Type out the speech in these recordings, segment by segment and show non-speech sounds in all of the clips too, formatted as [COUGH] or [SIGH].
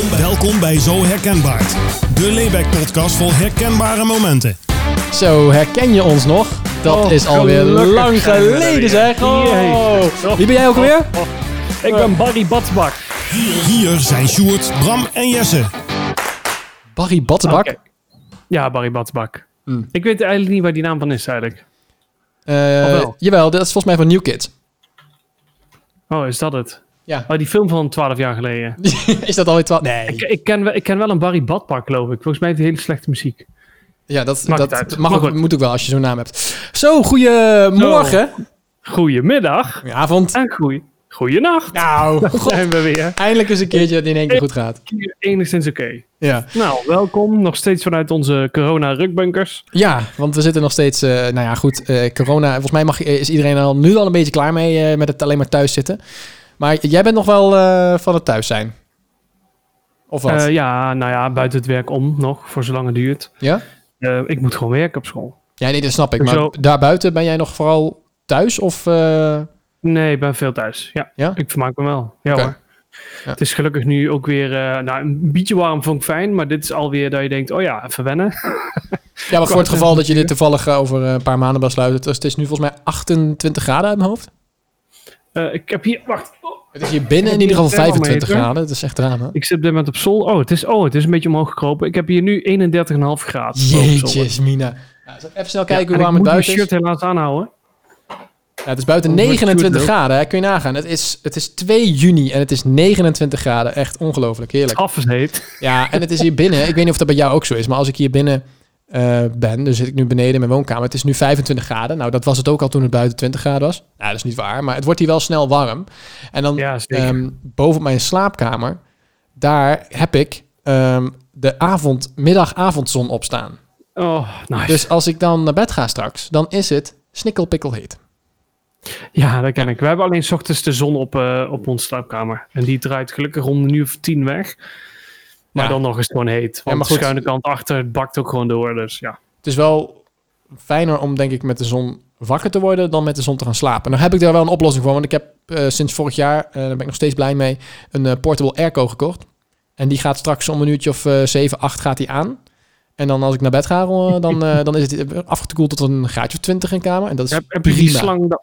Welkom, welkom bij Zo Herkenbaar. De Layback-podcast vol herkenbare momenten. Zo, herken je ons nog? Dat Oh, is alweer lang geleden weer. zeg. Oh. Wie ben jij ook alweer? Ik ben Barry Batsbak. Hier zijn Sjoerd, Bram en Jesse. Barry Battenbak. Oké. Ja, Barry Batsbak. Hmm. Ik weet eigenlijk niet waar die naam van is eigenlijk. Eh, wel? jawel, dat is volgens mij van New Kids. Oh, is dat het? Ja. Oh, die film van 12 jaar geleden. [LAUGHS] is dat alweer twaalf? Nee. Ik, ik, ken, wel- ik ken wel een Barry Badpak, geloof ik. Volgens mij heeft hij hele slechte muziek. ja, dat, Maakt dat uit. mag ook, moet ook wel als je zo'n naam hebt. Zo, goeiemorgen. Goedemiddag Goedenavond. en goeie, goeienacht. Nou, [LAUGHS] Daar god, zijn we weer. eindelijk eens een keertje dat in één keer goed gaat. Enigszins oké. Ja. Nou, welkom. Nog steeds vanuit onze corona-rukbunkers. ja, want we zitten nog steeds, eh, nou ja, goed, eh, corona. Volgens mij mag, is iedereen al nu al een beetje klaar mee eh, met het alleen maar thuis zitten. Maar jij bent nog wel eh, van het thuis zijn. Of wat? Eh, ja, nou ja, buiten het werk om nog, voor zolang het duurt. ja? Eh, ik moet gewoon werken op school. Ja, nee, dat snap ik. Maar Zo. daarbuiten ben jij nog vooral thuis? Of, Nee, ik ben veel thuis. Ja, Ja? ik vermaak me wel. Ja hoor. Ja. Het is gelukkig nu ook weer... nou, een beetje warm vond ik fijn, maar dit is alweer dat je denkt... Oh ja, even wennen. [LAUGHS] ja, maar voor het geval dat je dit toevallig over een paar maanden besluit. Het is, het is nu volgens mij 28 graden uit mijn hoofd. Ik heb hier... Wacht. Oh, Het is hier binnen in ieder geval een 25 thermometer. graden. Dat is echt drama. ik zit op dit moment op zolder. Oh, het is, oh, het is een beetje omhoog gekropen. Ik heb hier nu 31,5 graden. zolder. Jeetjes, Mina. Ja, ik even snel kijken Ja, hoe warm ik het moet buiten mijn is. shirt helaas aanhouden. Ja, het is buiten Hoe wordt 29 het graden. Hè? Kun je nagaan. Het is, het is 2 juni en het is 29 graden. Echt ongelooflijk. Heerlijk. Af is heet. Ja, en het is hier binnen. Ik weet niet of dat bij jou ook zo is, maar als ik hier binnen eh, ben, dus zit ik nu beneden in mijn woonkamer. Het is nu 25 graden. Nou, dat was het ook al toen het buiten 20 graden was. Ja, dat is niet waar, maar het wordt hier wel snel warm. En dan Ja, ehm, boven op mijn slaapkamer, daar heb ik ehm, de avond, middag-avondzon op staan. Oh, nice. Dus als ik dan naar bed ga straks, dan is het snikkelpikkelheet. Ja, dat ken ik. We hebben alleen 's ochtends de zon op, eh, op onze slaapkamer. En die draait gelukkig rond een uur of tien weg. Maar Ja. dan nog het gewoon heet. Want de schuine kant achter het bakt ook gewoon door. Dus ja. Het is wel fijner om, denk ik, met de zon wakker te worden dan met de zon te gaan slapen. Nou heb ik daar wel een oplossing voor, want ik heb eh, sinds vorig jaar, eh, daar ben ik nog steeds blij mee, een eh, portable airco gekocht. En die gaat straks om een uurtje of eh 7, 8 gaat die aan. En dan als ik naar bed ga, dan, dan is het afgekoeld tot een graadje of 20 in kamer. En dat is Heb, heb je prima. die slang,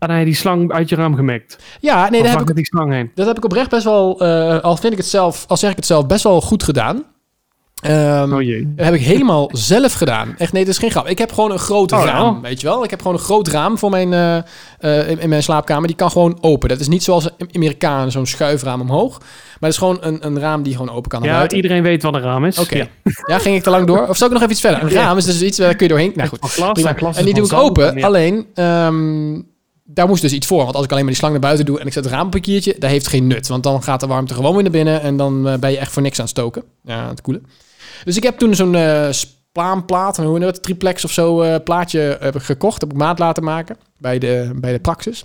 ah, nee, die slang uit je raam gemekt? Ja, nee, dat heb, ik, die slang heen? dat heb ik oprecht best wel, eh, al vind ik het zelf, al zeg ik het zelf, best wel goed gedaan. Ehm, Oh jee. Dat heb ik helemaal [LAUGHS] zelf gedaan. Echt, nee, dat is geen grap. Ik heb gewoon een groot Oh, raam, ja. weet je wel. Ik heb gewoon een groot raam voor mijn, eh, eh, in, in mijn slaapkamer. Die kan gewoon open. Dat is niet zoals een Amerikaan, zo'n schuifraam omhoog. Maar het is gewoon een, een raam die gewoon open kan Ja, buiten. iedereen weet wat een raam is. Oké. Ja. Ja, ging ik te lang door? Of zou ik nog even iets verder? Een raam is dus iets waar kun je doorheen... Nou goed, en En die doe ik open. Alleen, ehm, daar moest dus iets voor. Want als ik alleen maar die slang naar buiten doe en ik zet het raam op een kiertje, dat heeft geen nut. Want dan gaat de warmte gewoon weer naar binnen en dan eh, ben je echt voor niks aan het stoken. Ja, aan het koelen. Dus ik heb toen zo'n spaanplaat, hoe noem je dat, triplex of zo eh, plaatje heb ik gekocht. Heb ik maat laten maken bij de, bij de Praxis.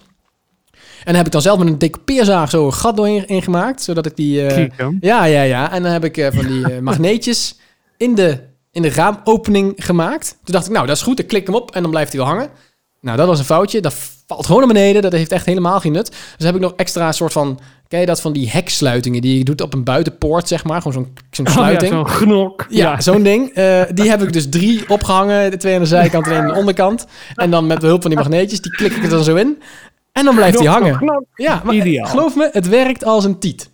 En dan heb ik dan zelf met een decoupeerzaag zo een gat doorheen ingemaakt, zodat ik die... ja, ja, ja. En dan heb ik van die [LAUGHS] magneetjes in de, in de raamopening gemaakt. Toen dacht ik, nou, dat is goed. Ik klik hem op en dan blijft hij wel hangen. Nou, dat was een foutje. Dat valt gewoon naar beneden. Dat heeft echt helemaal geen nut. Dus heb ik nog extra soort van... Ken je dat van die heksluitingen die je doet op een buitenpoort, zeg maar? Gewoon zo'n zo'n Oh, ja, sluiting. zo'n gnok. Ja, zo'n ding. [LAUGHS] Eh, die heb ik dus drie opgehangen. De twee aan de zijkant en één aan de onderkant. En dan met behulp van die magneetjes, die klik ik er dan zo in. En dan blijft hij hangen. Ja, maar Ideaal. geloof me, het werkt als een tiet.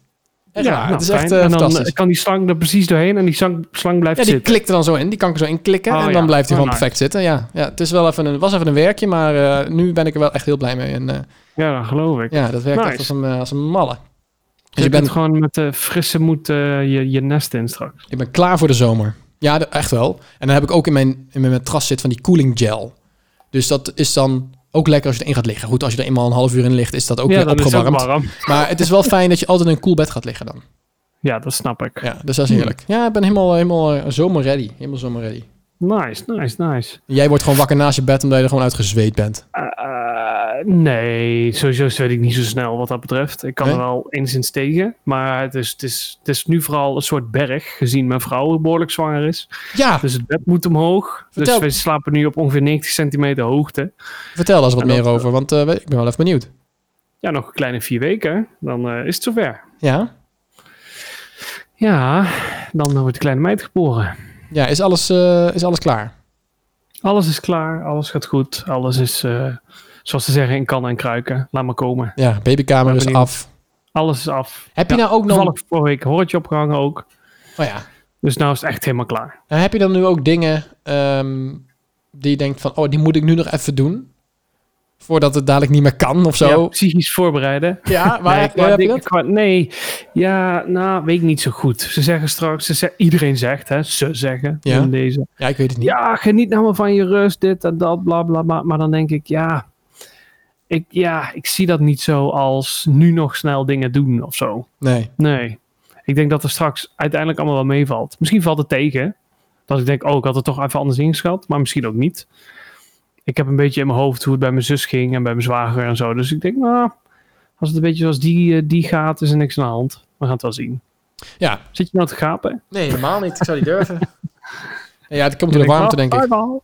Echt waar. nou, het is fijn. echt eh, en dan fantastisch. eh, kan die slang er precies doorheen en die slang, slang blijft Ja, die zitten. klikt er dan zo in. Die kan ik er zo in klikken. Oh, en dan ja. blijft hij Oh, gewoon perfect zitten. Ja, ja het is wel even een, was even een werkje, maar eh, nu ben ik er wel echt heel blij mee. En Ja, dat geloof ik. ja, dat werkt Nice. echt als een, als een malle. Dus Dus je ben, bent gewoon met frisse moed je, je nest in straks. ik ben klaar voor de zomer. Ja, echt wel. En dan heb ik ook in mijn, in mijn matras zit van die cooling gel. Dus dat is dan ook lekker als je erin gaat liggen. Goed, als je er eenmaal een half uur in ligt, is dat ook ja, weer ook opgewarmd. warm. [LAUGHS] Maar het is wel fijn dat je altijd in een cool bed gaat liggen dan. Ja, dat snap ik. Ja, dus dat is heerlijk. Ja, ik ben helemaal, helemaal eh, zomer ready. Helemaal zomer ready. Nice, nice, nice. Jij wordt gewoon wakker naast je bed omdat je er gewoon uitgezweet bent. Eh, nee, sowieso weet ik niet zo snel wat dat betreft. Ik kan Nee? er wel enigszins tegen. Maar het is, het, is, het is nu vooral een soort berg, gezien mijn vrouw behoorlijk zwanger is. Ja, Dus het bed moet omhoog. Vertel. Dus we slapen nu op ongeveer 90 centimeter hoogte. vertel eens wat meer dat, over, want eh, ik ben wel even benieuwd. Ja, nog een kleine vier weken, dan eh, is het zover. Ja? Ja, dan wordt de kleine meid geboren. Ja, is alles, eh, is alles klaar? Alles is klaar, alles gaat goed. Alles is, eh, zoals ze zeggen, in kan en kruiken. Laat maar komen. Ja, babykamer is af. Alles is af. Heb je Ja, nou ook nog... Toevallig vorige week een horretje opgehangen ook. Oh ja. Dus nou is het echt helemaal klaar. En heb je dan nu ook dingen ehm, die je denkt van... Oh, die moet ik nu nog even doen? Voordat het dadelijk niet meer kan of Ja, zo? psychisch voorbereiden. Ja, [LAUGHS] waar nee, heb, qua heb je dat? qua- nee, ja, nou, weet ik niet zo goed. Ze zeggen straks, ze iedereen zegt, hè, ze zeggen Ja. in deze. Ja, ik weet het niet. Ja, geniet nou maar van je rust, dit en dat, bla bla bla. Maar dan denk ik, ja, ik, ja, ik zie dat niet zo als nu nog snel dingen doen of zo. Nee. Nee. Ik denk dat er straks uiteindelijk allemaal wel meevalt. Misschien valt het tegen. Dat ik denk, oh, ik had het toch even anders ingeschat. Maar misschien ook niet. Ik heb een beetje in mijn hoofd hoe het bij mijn zus ging en bij mijn zwager en zo. Dus ik denk, nou, als het een beetje zoals die, eh, die gaat, is er niks aan de hand. We gaan het wel zien. Ja. Zit je nou te gapen? Nee, helemaal niet. Ik zou niet durven. [LAUGHS] ja, het komt door de warmte, "Oh, denk ik. bye bye."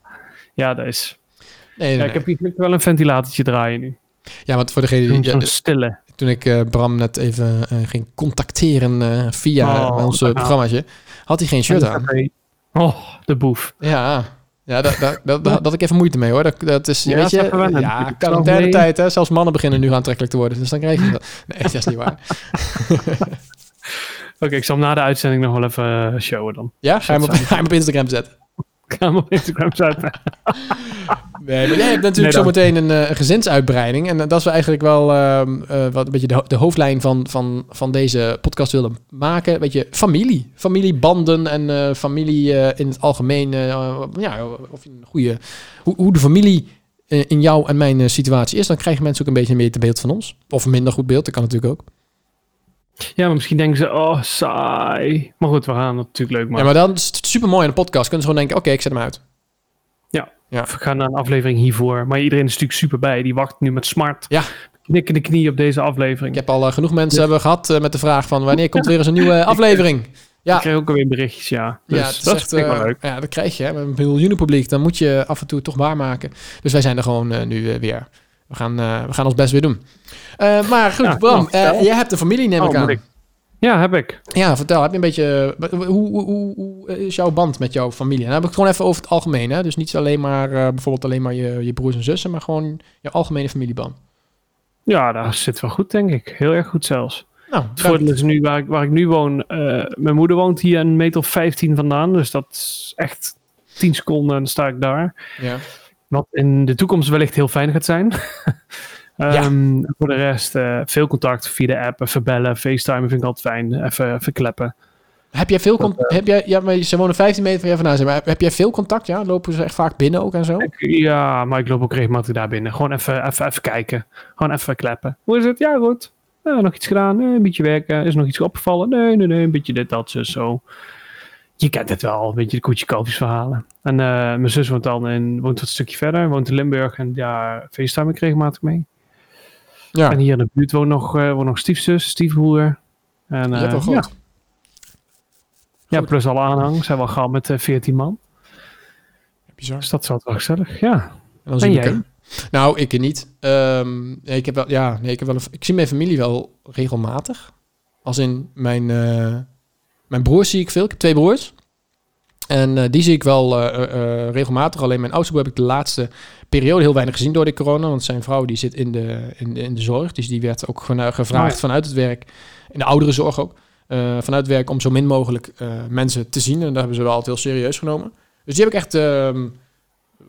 Ja, dat is. Nee, nee, Ja, ik heb hier wel een ventilatortje draaien nu. Ja, want voor degene die... Ja, stille. toen ik eh, Bram net even eh, ging contacteren eh, via Oh, ons programmaatje, had hij geen shirt aan. Oh, de boef. Ja, ja daar, daar had ik even moeite mee hoor. Dat, dat is, Ja, weet dat je, wennen. ja, quarantaine tijd hè. Zelfs mannen beginnen nu aantrekkelijk te worden. Dus dan krijg je dat. Nee, dat is niet waar. [LAUGHS] Oké, ik zal hem na de uitzending nog wel even showen dan. Ja, ga je hem op, ga je hem op Instagram zetten. Hem op Instagram zetten. Nee, maar jij hebt natuurlijk Nee, zometeen een, eh, een gezinsuitbreiding. En eh, dat is wel eigenlijk wel ehm, eh, wat een beetje de, ho- de hoofdlijn van, van, van deze podcast wilde maken. Weet je, familie. Familiebanden en familie in het algemeen. ja, of een goede... Hoe, hoe de familie in jou en mijn situatie is. Dan krijgen mensen ook een beetje meer te beeld van ons. Of een minder goed beeld, dat kan natuurlijk ook. Ja, maar misschien denken ze, oh, saai. Maar goed, we gaan het natuurlijk leuk Ja, maken. maar dan is het super mooi in een podcast. Kunnen ze gewoon denken, oké, ik zet hem uit. We gaan naar een aflevering hiervoor. Maar iedereen is natuurlijk super bij. Die wacht nu met smart. Ja. Knikkende knie op deze aflevering. Ik heb al eh, genoeg mensen Dus- hebben gehad eh, met de vraag van... wanneer komt weer eens een nieuwe [LAUGHS] aflevering? Ja, Ik kreeg ook alweer berichtjes, ja. Dus ja, dat is echt wel eh, leuk. Ja, dat krijg je. Hè. Met een miljoenen publiek, dan moet je af en toe toch waarmaken. Dus wij zijn er gewoon nu weer. We gaan, eh, we gaan ons best weer doen. Eh, maar goed, Ja, Bram, nou, eh, jij hebt een familie, neem Oh, ik aan. moet ik- Ja, heb ik. Ja, vertel. Heb je een beetje... hoe, hoe, hoe, hoe is jouw band met jouw familie? En dan heb ik het gewoon even over het algemeen. Hè? Dus niet alleen maar bijvoorbeeld alleen maar je, je broers en zussen, maar gewoon je algemene familieband. Ja, daar zit wel goed, denk ik. Heel erg goed zelfs. Nou, Het voordeel is nu, waar ik, waar ik nu woon, mijn moeder woont hier een meter of 15 vandaan. Dus dat is echt 10 seconden en dan sta ik daar. Ja. Wat in de toekomst wellicht heel fijn gaat zijn. [LAUGHS] Ehm, Voor de rest, eh, veel contact via de app. Even bellen, facetimen vind ik altijd fijn. Even, even kleppen. Heb jij veel contact? Heb jij, ja, maar ze wonen 15 meter van jij vandaan. Maar heb jij veel contact? Ja, lopen ze echt vaak binnen ook en zo? Ik- ja, maar ik loop ook regelmatig daar binnen. Gewoon even, even, even kijken. Gewoon even kleppen. Hoe is het? Ja, goed. Ja, nog iets gedaan? Nee, een beetje werken. Is er nog iets opgevallen? Nee, nee, nee. Een beetje dit, dat, zo, zo. Je kent het wel. Een beetje de koetje kalfjes verhalen. En eh, mijn zus woont dan in, woont wat een stukje verder. Woont in Limburg. En ja, facetime ik regelmatig mee. Ja, En hier in de buurt woont nog, eh woont nog stiefzus, stiefbroer. En, wel ja, goed. ja, plus alle aanhang. Zijn wel gauw met eh, 14 man. Bizar. Dus dat is wel gezellig. Ja. En dan zie ik jij? hem. Nou, ik niet. Ehm, nee, ik heb wel, ja, nee, ik heb wel. Een, ik zie mijn familie wel regelmatig. Als in mijn, mijn broers zie ik veel. Ik heb twee broers. En eh, die zie ik wel eh, eh, regelmatig. Alleen mijn oudste broer heb ik de laatste periode heel weinig gezien door de corona. Want zijn vrouw die zit in de, in de, in de zorg. Dus die werd ook gevraagd ja. vanuit het werk. In de ouderenzorg ook. eh, vanuit het werk om zo min mogelijk mensen te zien. En daar hebben ze wel altijd heel serieus genomen. Dus die heb ik echt... ehm,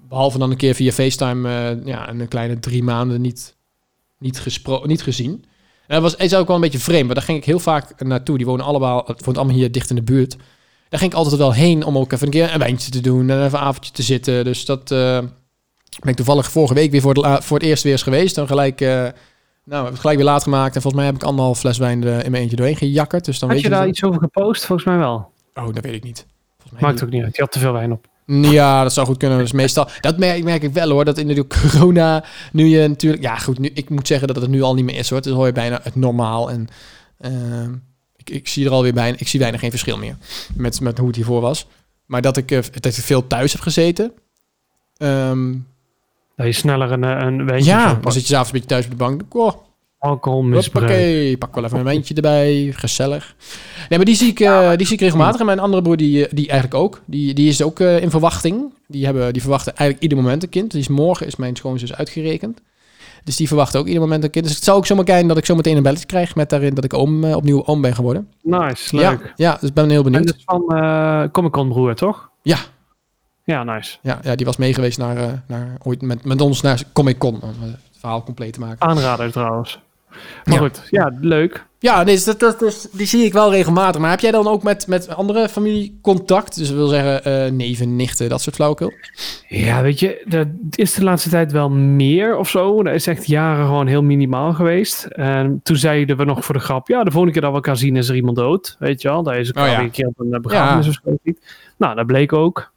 behalve dan een keer via FaceTime, ja, een kleine drie maanden niet, niet, niet gezien. Dat was is ook wel een beetje vreemd, maar daar ging ik heel vaak naartoe. Die wonen allemaal, het woont allemaal hier dicht in de buurt. Daar ging ik altijd wel heen om ook even een keer een wijntje te doen en even een avondje te zitten. Dus dat eh, ben ik toevallig vorige week weer voor, de, voor het eerst weer eens geweest. Dan gelijk, eh, nou, hebben het gelijk weer laat gemaakt. En volgens mij heb ik anderhalf fles wijn er in mijn eentje doorheen gejakkerd. Dus dan Had weet je je daar iets over gepost? Volgens mij wel. Oh, dat weet ik niet. Volgens mij Maakt niet. ook niet uit. Je had te veel wijn op. Ja, dat zou goed kunnen. Dus meestal, dat merk, merk ik wel hoor. Dat in de corona, nu je natuurlijk. Ja, goed. Nu, ik moet zeggen dat het nu al niet meer is hoor. Het is alweer bijna het normaal. En ehm, ik, ik zie er alweer bijna. Ik zie bijna geen verschil meer met, met hoe het hiervoor was. Maar dat ik, eh, dat ik veel thuis heb gezeten. Ehm, Dat je sneller een, eh, een ja, dan pakt. zit je s'avonds een beetje thuis op de bank. Oh, Alcoholmisbruik. Hoppakee, pak wel even een wijntje erbij, gezellig. Nee, maar die zie ik, eh, die zie ik regelmatig. En mijn andere broer, die, eh, die eigenlijk ook. Die, die is ook eh, in verwachting. Die, hebben, die verwachten eigenlijk ieder moment een kind. Dus morgen is mijn schoonzus uitgerekend. Dus die verwachten ook ieder moment een kind. Dus het zou ook zomaar zijn dat ik zo meteen een belletje krijg met daarin dat ik oom, opnieuw oom ben geworden. Nice, Ja, leuk. ja, dus ik ben heel En benieuwd. dat is van eh Comic Con broer, toch? Ja. Ja, nice. Ja, ja, die was meegeweest naar, eh, naar, ooit met, met ons naar Comic Con. Om het verhaal compleet te maken. Aanrader trouwens. Maar Ja. goed, ja, leuk. Ja, dus dat, dat, dat- die zie ik wel regelmatig. Maar heb jij dan ook met, met andere familie contact? Dus dat wil zeggen eh, neven, nichten, dat soort flauwekul? Ja, weet je, dat is de laatste tijd wel meer of zo. Dat is echt jaren gewoon heel minimaal geweest. En toen zeiden we nog voor de grap, ja, de volgende keer dat we elkaar zien is er iemand dood. Weet je wel, daar is ook Oh, ja. een keer op een eh, begrafenis Ja. of zo. niet. Nou, dat bleek ook.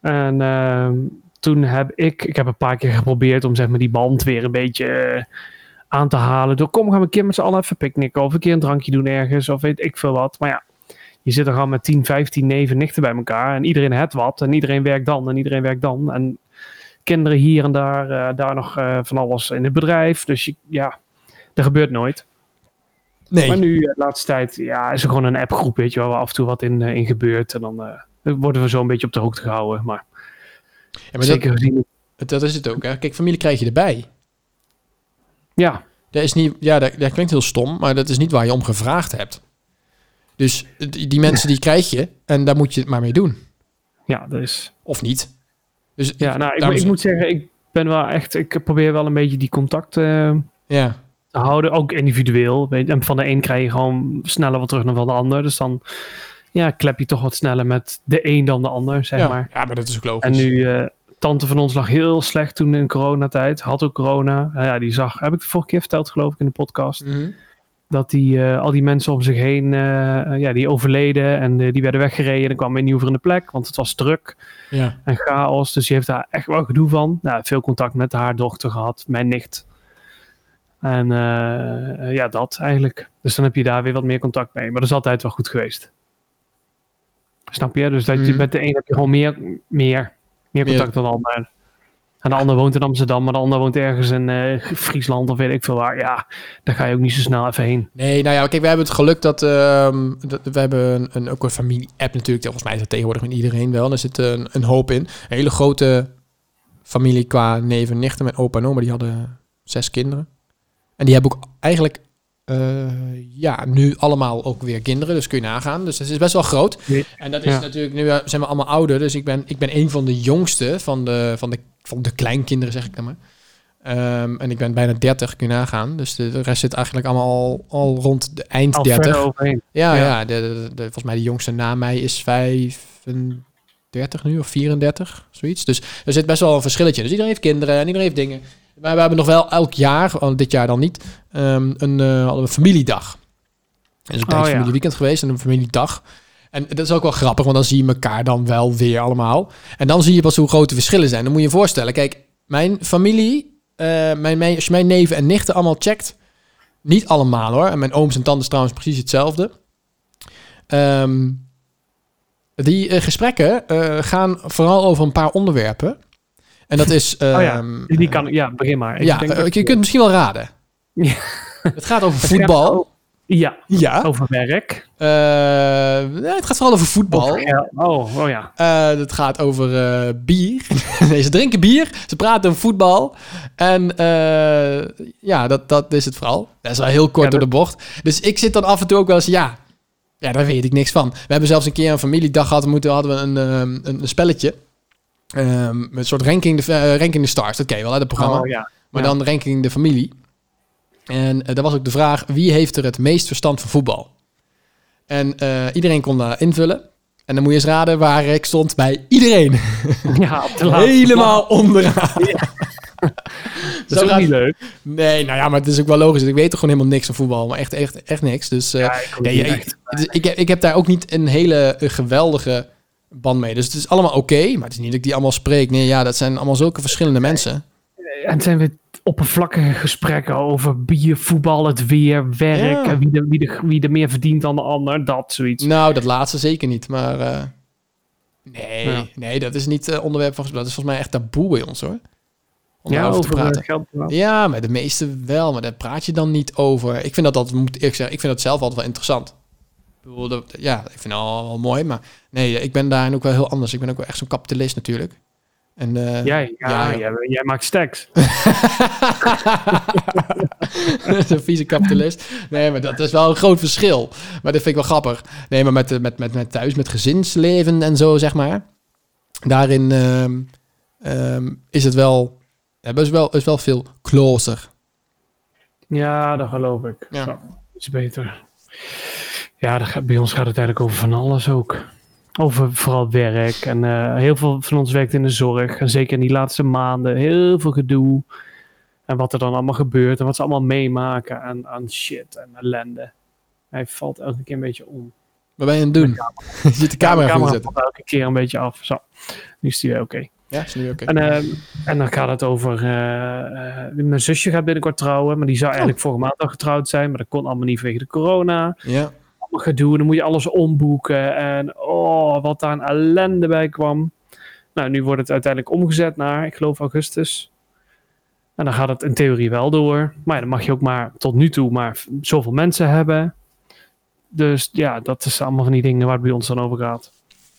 En ehm, toen heb ik, ik heb een paar keer geprobeerd om zeg maar die band weer een beetje eh, aan te halen. Door kom, gaan we een keer met z'n allen even picknicken of een keer een drankje doen ergens of weet ik veel wat. Maar ja, je zit er gewoon met 10, 15 neven, nichten bij elkaar. En iedereen het wat. En iedereen werkt dan. En iedereen werkt dan. En kinderen hier en daar. eh, daar nog eh, van alles in het bedrijf. Dus je, ja, dat gebeurt nooit. Nee. Maar nu, eh, de laatste tijd, ja, is er gewoon een appgroep, weet je wel. Waar af en toe wat in, in gebeurt. En dan worden we zo een beetje op de hoogte gehouden. Maar, Ja, maar dat, zeker gezien. dat is het ook. Hè. Kijk, familie krijg je erbij. Ja, Dat is niet, ja, dat, dat klinkt heel stom, maar dat is niet waar je om gevraagd hebt. Dus die, die mensen die krijg je en daar moet je het maar mee doen. ja, dat is... Of niet. Dus Ja, nou, ik, daarom ik moet zeggen, ik ben wel echt... Ik probeer wel een beetje die contact eh, ja. te houden. Ook individueel. Weet je. En van de een krijg je gewoon sneller wat terug dan van de ander. Dus dan ja, klep je toch wat sneller met de een dan de ander, zeg ja. maar. ja, maar dat is ook logisch. En nu, eh, tante van ons lag heel slecht toen in coronatijd. Had ook corona. Nou ja, die zag, heb ik de vorige keer verteld geloof ik in de podcast. Mhm. Dat die, eh, al die mensen om zich heen, eh, eh, ja, die overleden en die werden weggereden. En kwamen weer nieuw voor in de plek, want het was druk Ja. en chaos. Dus die heeft daar echt wel gedoe van. Nou, veel contact met haar dochter gehad, mijn nicht. En ja, dat eigenlijk. Dus dan heb je daar weer wat meer contact mee. Maar dat is altijd wel goed geweest. Snap je? Dus dat je Mhm. met de een heb je gewoon meer, meer, meer contact dan de ander. En de ander woont in Amsterdam, maar de ander woont ergens in eh, Friesland of weet ik veel waar. Ja, daar ga je ook niet zo snel even heen. Nee, nou ja, kijk, we hebben het geluk dat, ehm, dat we hebben een, een, ook een familie-app natuurlijk. Volgens mij is dat tegenwoordig met iedereen wel. Daar zit een, een hoop in. Een hele grote familie qua neven en nichten. Mijn opa en oma, die hadden zes kinderen. En die hebben ook eigenlijk, eh, ja, nu allemaal ook weer kinderen. Dus kun je nagaan. Dus het is best wel groot. En dat is Ja. natuurlijk, nu eh, zijn we allemaal ouder. Dus ik ben, ik ben een van de jongste van de, van de, van de kleinkinderen, zeg ik dan maar. Ehm, en ik ben bijna 30, kun je nagaan. Dus de, de rest zit eigenlijk allemaal al, al rond de eind Al 30. verder overheen. Ja, ja. De, de- volgens mij de jongste na mij is 35 nu of 34, zoiets. Dus er zit best wel een verschilletje. Dus iedereen heeft kinderen en iedereen heeft dingen. Maar we hebben nog wel elk jaar, dit jaar dan niet, ehm, een, we een familiedag. Er is een Oh, ja. familieweekend geweest en een familiedag. En dat is ook wel grappig, want dan zie je elkaar dan wel weer allemaal. En dan zie je pas hoe groot de verschillen zijn. Dan moet je je voorstellen, kijk, mijn familie, eh, mijn, mijn, als je mijn neven en nichten allemaal checkt, niet allemaal hoor. En mijn ooms en tantes trouwens precies hetzelfde. Ehm, die eh, gesprekken gaan vooral over een paar onderwerpen. En dat is... Oh ja, ehm, Die, kan, ja, begin maar. Ik ja, denk eh, dat- je kunt het misschien wel raden. Ja. Het gaat over [LAUGHS] voetbal. Ja, Ja. over werk. Eh, het gaat vooral over voetbal. Over oh, oh ja. Eh, het gaat over bier. [LAUGHS] nee, ze drinken bier. Ze praten over voetbal. En ja, dat, dat is het vooral. Dat is wel heel kort Ja, door de bocht. Dus ik zit dan af en toe ook wel eens... Ja, ja, daar weet ik niks van. We hebben zelfs een keer een familiedag gehad. Moeten, hadden we een, ehm, een, een spelletje. Met een soort ranking de, eh, ranking the Stars. Dat ken je wel, hè, dat programma. Oh, ja. Maar Ja. dan ranking de familie. En uh, daar was ook de vraag, wie heeft er het meest verstand van voetbal? En uh, iedereen kon daar invullen. En dan moet je eens raden waar ik stond bij iedereen. [LAUGHS] Ja, op de laatste Helemaal onderaan. [LAUGHS] Dat is ook niet leuk. Nee, nou ja, maar het is ook wel logisch. Ik weet toch gewoon helemaal niks van voetbal. Maar echt, echt, echt niks. Dus uh, Ja, ik ook nee, niet ik, heb, ik heb daar ook niet een hele geweldige band mee. Dus het is allemaal oké. maar het is niet dat ik die allemaal spreek. Nee, ja, dat zijn allemaal zulke verschillende mensen. En het zijn weer oppervlakkige gesprekken over bier, voetbal, het weer, werk. Ja. En wie, de, wie, de, wie er meer verdient dan de ander. Dat, zoiets. Nou, dat laatste zeker niet. Maar uh, nee, Ja. nee, dat is niet uh, onderwerp van gesprek. Dat is volgens mij echt taboe bij ons hoor. om Ja, daarover te over praten. eh, geld. praten. Ja, maar de meeste wel, maar daar praat je dan niet over. Ik vind dat dat moet ik zeggen, ik vind dat zelf altijd wel interessant. Ik bedoel, dat, ja, ik vind het al wel mooi, maar nee, ik ben daarin ook wel heel anders. Ik ben ook wel echt zo'n kapitalist natuurlijk. En eh, Jij, ja, jij, jij maakt stacks. [LAUGHS] [LAUGHS] Zo'n vieze kapitalist. Nee, maar dat is wel een groot verschil. Maar dat vind ik wel grappig. Nee, maar met, met, met, met thuis, met gezinsleven en zo, zeg maar. Daarin ehm, ehm, is het wel, ja, is wel, is wel veel closer. Ja, dat geloof ik. Ja. Zo, iets beter. Ja, gaat, bij ons gaat het eigenlijk over van alles ook. Over vooral werk. En eh, heel veel van ons werkt in de zorg. En zeker in die laatste maanden. Heel veel gedoe. En wat er dan allemaal gebeurt. En wat ze allemaal meemaken aan, aan shit en ellende. Hij valt elke keer een beetje om. Wat ben je aan het doen? [LAUGHS] Je zit de camera, Ja, de camera zetten. valt elke keer een beetje af. Zo, nu is die weer oké. Ja, is nu oké. En, ehm, en dan gaat het over. eh, eh, mijn zusje gaat binnenkort trouwen. Maar die zou eigenlijk vorige maand al getrouwd zijn. Maar dat kon allemaal niet vanwege de corona. Ja, gedoe. Dan moet je alles omboeken. En oh, wat daar een ellende bij kwam. Nou, nu wordt het uiteindelijk omgezet naar, ik geloof, augustus. En dan gaat het in theorie wel door. Maar ja, dan mag je ook maar tot nu toe maar zoveel mensen hebben. Dus ja, dat is allemaal van die dingen waar het bij ons dan over gaat.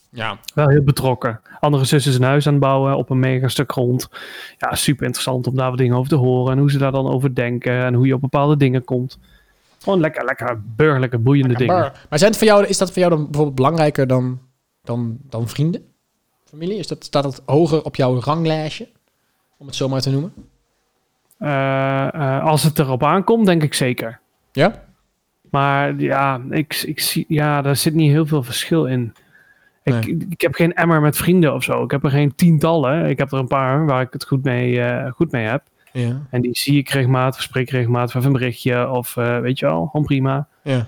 ja. Wel heel betrokken. Andere zus is een huis aan het bouwen op een mega stuk grond. Ja, super interessant om daar wat dingen over te horen. En hoe ze daar dan over denken. En hoe je op bepaalde dingen komt. Gewoon lekker, lekker burgerlijke, boeiende dingen. Maar, maar zijn het voor jou, is dat voor jou dan bijvoorbeeld belangrijker dan, dan, dan vrienden? Familie? Is dat, staat dat hoger op jouw ranglijstje? Om het zo maar te noemen. Eh, eh, als het erop aankomt, denk ik zeker. Ja? Maar ja, ik, ik zie, ja, daar zit niet heel veel verschil in. Ik, ik heb geen emmer met vrienden of zo. Ik heb er geen tientallen. Ik heb er een paar waar ik het goed mee, eh, goed mee heb. Ja. En die zie ik regelmatig, spreek regelmatig even een berichtje. Of eh, weet je wel, gewoon prima. Ja.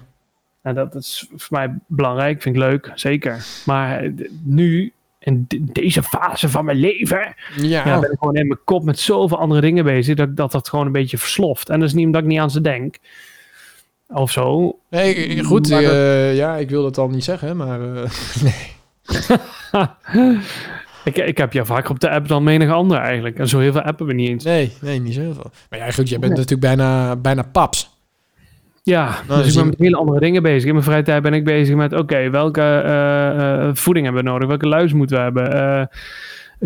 En dat is voor mij belangrijk, vind ik leuk, zeker. Maar eh, nu, in de- deze fase van mijn leven, Ja. ja, ben ik gewoon in mijn kop met zoveel andere dingen bezig, dat dat, dat gewoon een beetje versloft. En dat is niet omdat ik niet aan ze denk. Of zo. Nee, goed. Dat- eh, ja, ik wil dat al niet zeggen, maar... [LAUGHS] nee. [LAUGHS] Ik, ik heb jou vaker op de app dan menige andere eigenlijk. En zo heel veel appen we niet eens. nee, nee, niet zo heel veel. Maar ja, goed, jij bent natuurlijk bijna, bijna paps. Ja, dan dus ik ben met hele andere dingen bezig. In mijn vrije tijd ben ik bezig met, oké, welke eh, eh, voeding hebben we nodig? Welke luis moeten we hebben? Eh,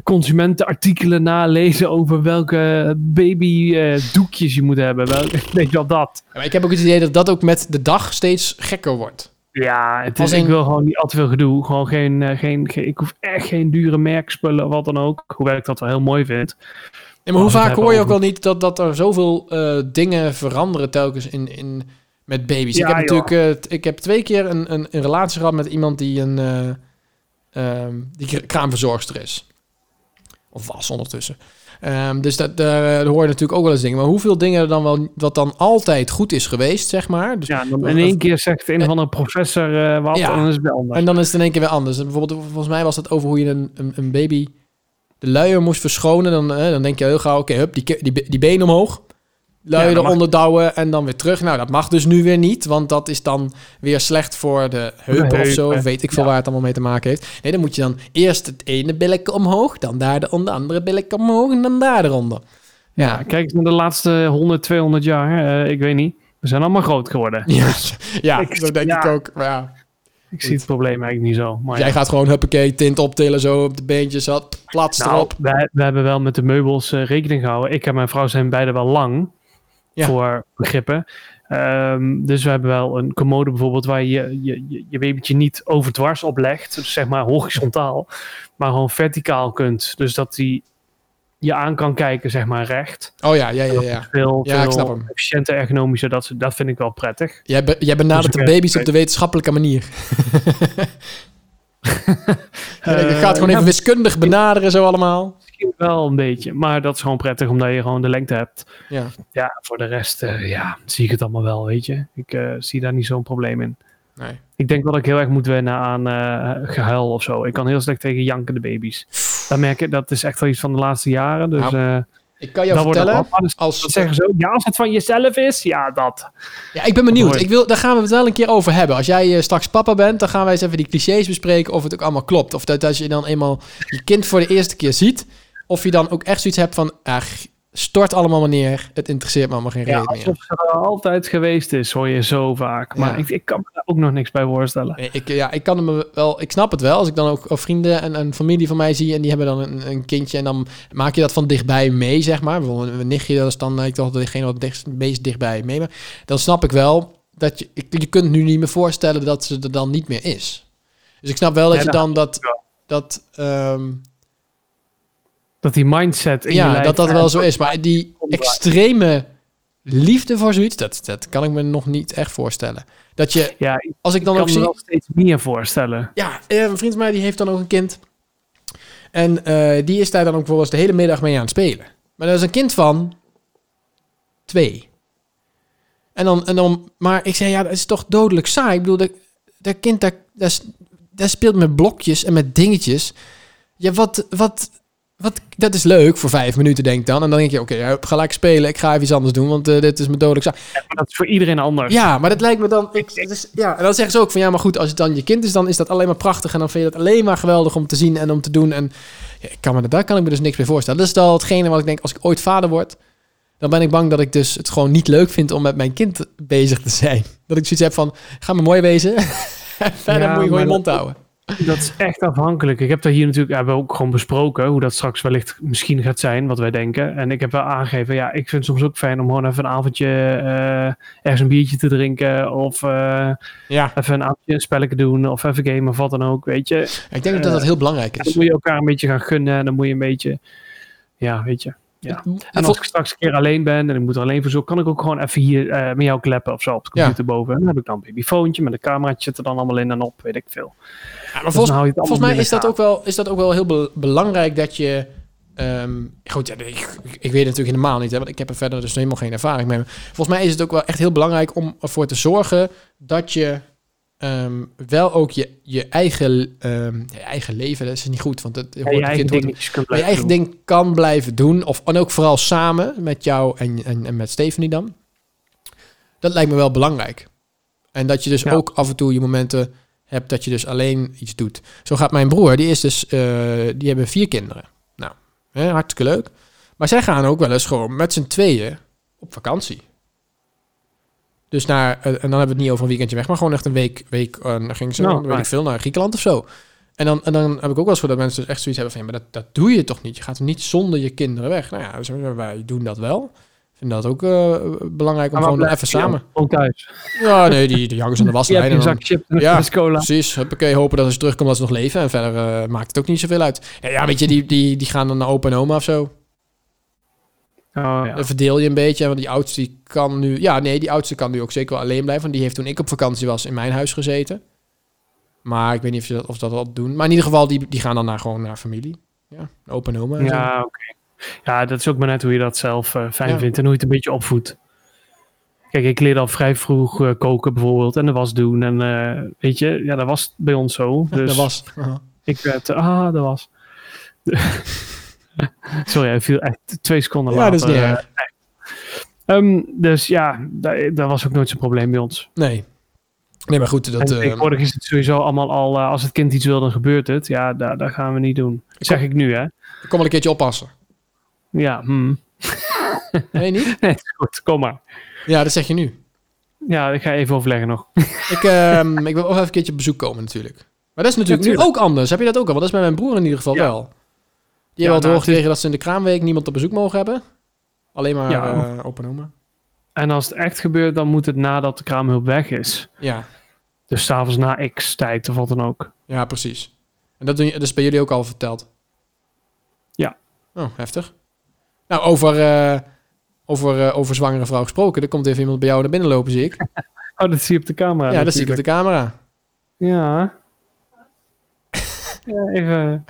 consumentenartikelen nalezen over welke babydoekjes je moet hebben. Welke, [LAUGHS] weet je wel dat? Ja, Maar ik heb ook het idee dat dat ook met de dag steeds gekker wordt. Ja, het ik wil gewoon niet al te veel gedoe. Gewoon geen, eh, geen, geen, ik hoef echt geen dure merkspullen of wat dan ook. Hoewel ik dat wel heel mooi vind. Ja, maar hoe vaak hoor je ook wel niet dat, dat er zoveel eh, dingen veranderen telkens in, in, met baby's? Ja, ik, heb joh. natuurlijk, eh, t- ik heb twee keer een, een, een relatie gehad met iemand die een eh, ehm, die kra- kraamverzorgster is. Of was ondertussen. Ehm, dus dat, daar, eh, daar hoor je natuurlijk ook wel eens dingen. Maar hoeveel dingen er dan wel, wat dan altijd goed is geweest, zeg maar. Dus, Ja, dan in één keer zegt een of andere professor eh, wat Ja. en dan is het weer anders. En dan is het in één keer weer anders. En bijvoorbeeld, volgens mij was het over hoe je een, een, een baby de luier moest verschonen. Dan, eh, dan denk je heel gauw, oké, hup, die, die, die benen omhoog. Luier Ja, mag- douwen en dan weer terug. Nou, dat mag dus nu weer niet, want dat is dan weer slecht voor de heupen of zo. Weet ik veel ja. waar het allemaal mee te maken heeft. Nee, dan moet je dan eerst het ene billetje omhoog, dan daar de onder, andere billetje omhoog en dan daar eronder. Ja, Ja, kijk eens naar de laatste 100, 200 jaar. eh, ik weet niet. We zijn allemaal groot geworden. [LAUGHS] ja, ja Ik- dat denk ik ook. Maar ja, Ik zie het probleem eigenlijk niet zo. Maar jij ja. gaat gewoon huppakee, tint optillen zo op de beentjes, had plats Nou, erop. wij hebben wel met de meubels eh, rekening gehouden. Ik en mijn vrouw zijn beide wel lang. Ja. Voor begrippen. Ehm, dus we hebben wel een commode bijvoorbeeld waar je je, je, je babytje niet overdwars op legt. Dus zeg maar horizontaal. Maar gewoon verticaal kunt. Dus dat die je aan kan kijken, zeg maar recht. Oh ja, ja, ja, ja. Veel, Ja, ik veel snap hem. efficiënter, ergonomischer. Dat, dat vind ik wel prettig. Jij, be- jij benadert Dus de ik, baby's eh, op de wetenschappelijke manier. [LAUGHS] [LAUGHS] Eh, je gaat gewoon ja, even wiskundig benaderen zo allemaal. Misschien wel een beetje. Maar dat is gewoon prettig omdat je gewoon de lengte hebt. Ja. Ja, voor de rest eh, ja, zie ik het allemaal wel, weet je. Ik eh, zie daar niet zo'n probleem in. Nee. Ik denk dat ik heel erg moet wennen aan eh, gehuil of zo. Ik kan heel slecht tegen jankende baby's. Dat merk ik, dat is echt wel iets van de laatste jaren. Dus Nou, Ik kan jou het vertellen, wel. Dus als, dat zeggen ze ook. Ja, als het van jezelf is, ja, dat. ja, ik ben benieuwd. Ik wil, daar gaan we het wel een keer over hebben. Als jij straks papa bent, dan gaan wij eens even die clichés bespreken of het ook allemaal klopt. Of dat als je dan eenmaal je kind voor de eerste keer ziet, of je dan ook echt zoiets hebt van, ach, stort allemaal maar neer. Het interesseert me allemaal geen Ja, reet meer. alsof ze er altijd geweest is, hoor je zo vaak. Maar Ja. ik, ik kan me daar ook nog niks bij voorstellen. Nee, Ik, ja, ik kan me wel, ik snap het wel. Als ik dan ook, vrienden en, en familie van mij zie en die hebben dan een, een kindje en dan maak je dat van dichtbij mee, zeg maar. Bijvoorbeeld een nichtje, dat is dan ik dacht degene wat het meest dichtbij mee. Maar dan snap ik wel dat je, ik, je kunt nu niet meer voorstellen dat ze er dan niet meer is. Dus ik snap wel dat Ja, je dan dat, dat, ehm, Dat die mindset in ja, dat dat wel zo is. Maar die extreme liefde voor zoiets, dat, dat kan ik me nog niet echt voorstellen. Dat je, Ja, ik als ik dan kan ook me zie, wel steeds meer voorstellen. Ja, eh, een vriend van mij die heeft dan ook een kind. En eh, die is daar dan ook bijvoorbeeld de hele middag mee aan het spelen. Maar dat is een kind van twee. En dan, en dan, maar ik zei, ja, dat is toch dodelijk saai. Ik bedoel, dat, dat kind, is- dat speelt met blokjes en met dingetjes. Ja, wat, wat, wat, dat is leuk voor vijf minuten, denk ik dan. En dan denk je, oké, ja, ga lekker spelen. Ik ga even iets anders doen, want eh, dit is me dodelijk saai. Maar dat is voor iedereen anders. Ja, maar dat lijkt me dan. Ik, is- ja, en dan zeggen ze ook van ja, maar goed, als het dan je kind is, dan is dat alleen maar prachtig. En dan vind je dat alleen maar geweldig om te zien en om te doen. En ja, ik kan me, daar kan ik me dus niks bij voorstellen. Dat is al hetgene wat ik denk, als ik ooit vader word, dan ben ik bang dat ik dus het gewoon niet leuk vind om met mijn kind bezig te zijn. Dat ik zoiets heb van, ga maar mooi wezen. [LAUGHS] Verder Ja, moet je gewoon je mond houden. Dat is echt afhankelijk. Ik heb daar hier natuurlijk hebben we ook gewoon besproken hoe dat straks wellicht misschien gaat zijn, wat wij denken. En ik heb wel aangegeven, ja, ik vind het soms ook fijn om gewoon even een avondje eh, ergens een biertje te drinken. Of eh, Ja, even een avondje een spelletje doen. Of even gamen of wat dan ook, weet je. ik denk dat dat heel belangrijk Dan is. moet je elkaar een beetje gaan gunnen. En dan moet je een beetje, ja, weet je. Ja. En als ik straks een keer alleen ben en ik moet er alleen voor zoeken, kan ik ook gewoon even hier eh, met jou kleppen of zo op de Ja. computer boven. En dan heb ik dan een babyfoontje met een cameraatje zit er dan allemaal in en op, weet ik veel. Ja, maar Dus volgens, volgens mij is dat, ook wel, is dat ook wel heel be- belangrijk dat je. ehm, goed, ja, ik, ik weet het natuurlijk helemaal niet, hè, want ik heb er verder dus helemaal geen ervaring mee. Volgens mij is het ook wel echt heel belangrijk om ervoor te zorgen dat je ehm, wel ook je, je, eigen, ehm, je eigen leven, dat is niet goed, want het Ja, je eigen je doen. ding kan blijven doen. Of, en ook vooral samen met jou en, en, en met Stephanie dan. Dat lijkt me wel belangrijk. En dat je dus Ja. ook af en toe je momenten hebt dat je dus alleen iets doet. Zo gaat mijn broer, die is dus, eh, die hebben vier kinderen. Nou, hè, hartstikke leuk. Maar zij gaan ook wel eens gewoon met z'n tweeën op vakantie. Dus naar, eh, en dan hebben we het niet over een weekendje weg, maar gewoon echt een week, week dan ging ze, Nou, dan weet ik veel, naar Griekenland of zo. En dan, en dan heb ik ook wel eens voor dat mensen dus echt zoiets hebben van, ja, maar dat, dat doe je toch niet? Je gaat niet zonder je kinderen weg. Nou ja, dus wij doen dat wel. Ik vind dat ook eh, belangrijk om Maar gewoon even samen. Gewoon thuis. Ja, nee, die, die hangen ze aan de [LAUGHS] waslijn. en dan- zak chips en Ja. cola. Precies, huppakee, hopen dat als ze terugkomen dat ze nog leven. En verder maakt het ook niet zoveel uit. Ja, ja weet je, die, die, die gaan dan naar opa en oma of zo. Oh, ja. Dan verdeel je een beetje. Want die oudste die kan nu... Ja, nee, die oudste kan nu ook zeker wel alleen blijven. Want die heeft toen ik op vakantie was in mijn huis gezeten. Maar ik weet niet of ze dat, of dat al doen. Maar in ieder geval, die, die gaan dan naar, gewoon naar familie. Ja, opa en oma. Ja, oké. Ja, dat is ook maar net hoe je dat zelf eh, fijn Ja. vindt en hoe je het een beetje opvoedt. Kijk, ik leerde al vrij vroeg eh, koken bijvoorbeeld en de was doen. En eh, weet je, ja, dat was bij ons zo. [LAUGHS] Dus dat was... Ik werd, ah, dat was. [LAUGHS] Sorry, hij viel echt twee seconden Ja, later. dat is niet eh, erg. ehm, dus ja, dat, dat was ook nooit zo'n probleem bij ons. Nee. Nee, maar goed, dat... eh, tegenwoordig is het sowieso allemaal al, eh, als het kind iets wil, dan gebeurt het. Ja, dat, dat gaan we niet doen. Dat zeg ik nu, hè. ik kom wel een keertje oppassen. Ja, hmm. [LAUGHS] Nee, niet? nee, goed, kom maar. Ja, dat zeg je nu. Ja, ik ga even overleggen nog. Ik, ehm, ik wil ook even een keertje op bezoek komen natuurlijk. Maar dat is natuurlijk Ja, nu ook anders. Heb je dat ook al? Want dat is bij mijn broer in ieder geval Ja. wel. Die Ja, hebben al te nou, horen het is- gekregen dat ze in de kraamweek niemand op bezoek mogen hebben. Alleen maar Ja. eh, opa en oma. En als het echt gebeurt, dan moet het nadat de kraamhulp weg is. Ja, Dus s'avonds na x tijd of wat dan ook. ja, precies. En dat, doen, je- dat is bij jullie ook al verteld? Ja. Oh, heftig. Nou, over, eh, over, eh, over zwangere vrouw gesproken. Er komt even iemand bij jou naar binnen lopen, zie ik. [LAUGHS] Oh, dat zie je op de camera. Ja, dat zie ik op de camera. Ja. [LAUGHS] ja, even.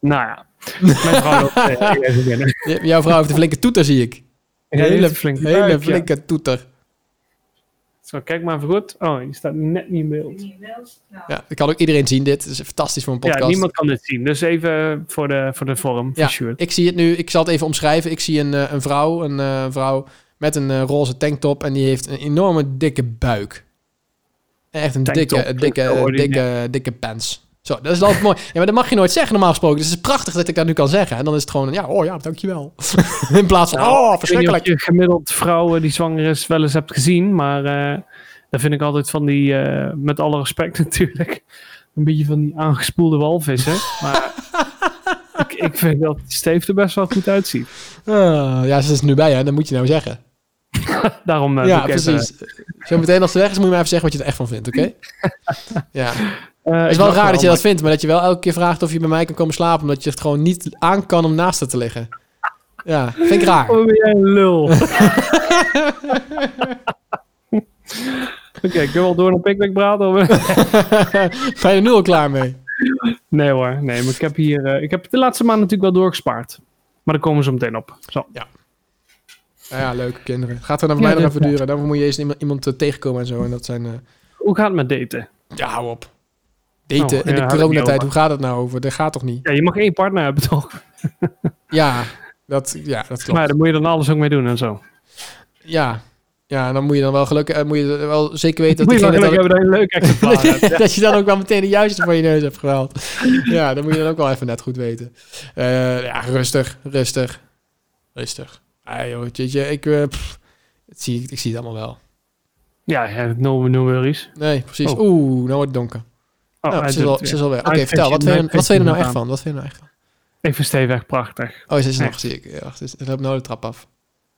Nou ja. Mijn vrouw loopt eh, [LAUGHS] Jouw vrouw heeft een flinke toeter, zie ik. Een hele flinke hele buik, ja. flinke toeter. Zo, kijk maar even goed. Oh, die staat net niet in beeld. Ja, dat kan ook iedereen zien dit. Het is fantastisch voor een podcast. Ja, niemand kan dit zien. Dus even voor de, voor de vorm. Ja, Sjoerd. ik zie het nu. Ik zal het even omschrijven. Ik zie een, eh, een vrouw, een eh, vrouw met een roze tanktop en die heeft een enorme dikke buik. Echt een Tanktop dikke, dikke, dikke, dikke pants. Zo, dat is altijd mooi. Ja, maar dat mag je nooit zeggen normaal gesproken. Dus het is prachtig dat ik dat nu kan zeggen. En dan is het gewoon, ja, oh ja, dankjewel. [LAUGHS] In plaats van, Nou, oh, Ik verschrikkelijk. of je gemiddeld vrouwen die zwanger is wel eens hebt gezien, maar eh dat vind ik altijd van die, eh, met alle respect [LAUGHS] natuurlijk, een beetje van die aangespoelde walvissen. Maar [LAUGHS] ik, ik vind dat Steve er best wel goed uitziet. Ah, ja, ze is nu bij, hè. Dat moet je nou zeggen. Daarom eh, ja, ik even, precies. Zo meteen als ze weg is, moet je maar even zeggen wat je er echt van vindt, oké? ja. Eh, Het is ik wel raar dat je dat vindt, maar dat je wel elke keer vraagt of je bij mij kan komen slapen, omdat je het gewoon niet aan kan om naast haar te liggen. Ja, vind ik raar. [LAUGHS] Oh, ben jij een lul. [LAUGHS] Oké, ik wil wel door naar Pickwick praten? of- [LAUGHS] Ben je er nu al klaar mee? nee hoor, nee, maar ik heb hier, eh, ik heb de laatste maand natuurlijk wel doorgespaard. Maar daar komen we zo meteen op. Zo. Ja, ja, leuke kinderen. Gaat er dan voor Ja, mij nog even duren. Dan moet je eerst iemand, iemand eh, tegenkomen en zo. En dat zijn... eh, Hoe gaat het met daten? Ja, hou op. Daten Oh, in de coronatijd, hoe gaat het nou over? Dat gaat toch niet? Ja, je mag één partner hebben toch? [LAUGHS] Ja, dat, ja, dat klopt. Maar daar moet je dan alles ook mee doen en zo. Ja, ja en dan moet je dan wel gelukkig... eh, moet je wel zeker weten [LAUGHS] dat Moet je dan, hebben dat je een leuk exemplaar hebt. [LAUGHS] dat je dan ook wel meteen de juiste voor je neus hebt gehaald. Ja, dat moet je dan ook wel even net goed weten. Eh, ja, rustig, rustig. Rustig. Ah, joh, jeetje, ik, eh, pff, het zie, ik zie het allemaal wel. Ja, ja no, no worries. Nee, precies. Oh. Oeh, nou wordt het donker. Oh, nou, ze is al, ze is weg. Oké, vertel. Wat vind, je- je, wat vind je er nou echt van? Wat vind je er nou echt van? Ik vind Steve echt prachtig. Oh, ze is nog, zie ik. Wacht, het loopt nou de trap af.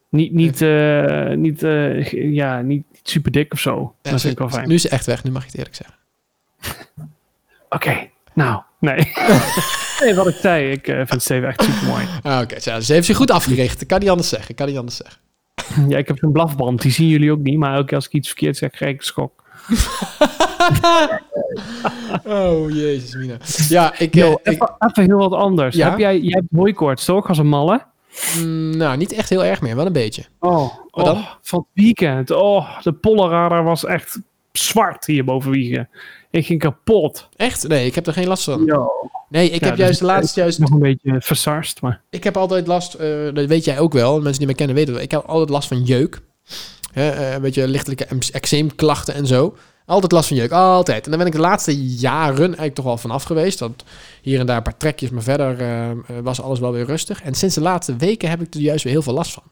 Niet, niet, eh, niet, eh, ja, niet super dik of zo. Ja, dat ze- vind ik wel fijn. Nu is ze echt weg, nu mag ik het eerlijk zeggen. [LAUGHS] Oké, nou, nee. [LAUGHS] nee, wat ik zei, ik eh, vind Steve echt super mooi. [LAUGHS] Ah, Oké, ze heeft zich goed afgericht. Ik kan niet anders zeggen. Ik kan niet anders zeggen. Ja, ik heb zo'n blafband, die zien jullie ook niet. Maar elke keer als ik iets verkeerd zeg, krijg ik een schok. [LAUGHS] Oh, jezus, Mina. Ja, ik... Yo, eh, ik even, even heel wat anders. Ja? Heb jij, jij hebt hooikoorts toch, als een malle? mm, nou, niet echt heel erg meer. Wel een beetje. Oh, Wat dan? oh, van het weekend. Oh, de pollenradar was echt zwart hier boven Wiegen. Ik ging kapot. Echt? Nee, ik heb er geen last van. Yo. Nee, ik Ja, heb dus juist de laatste... Juist, Nog een beetje versarst, maar... ik heb altijd last... eh, dat weet jij ook wel. Mensen die me kennen weten dat. Ik heb altijd last van jeuk. Hè, eh, een beetje lichtelijke em- eczeemklachten en zo. Altijd last van jeuk. Altijd. En daar ben ik de laatste jaren eigenlijk toch wel vanaf geweest. Dat hier en daar een paar trekjes, maar verder eh, eh, was alles wel weer rustig. En sinds de laatste weken heb ik er juist weer heel veel last van.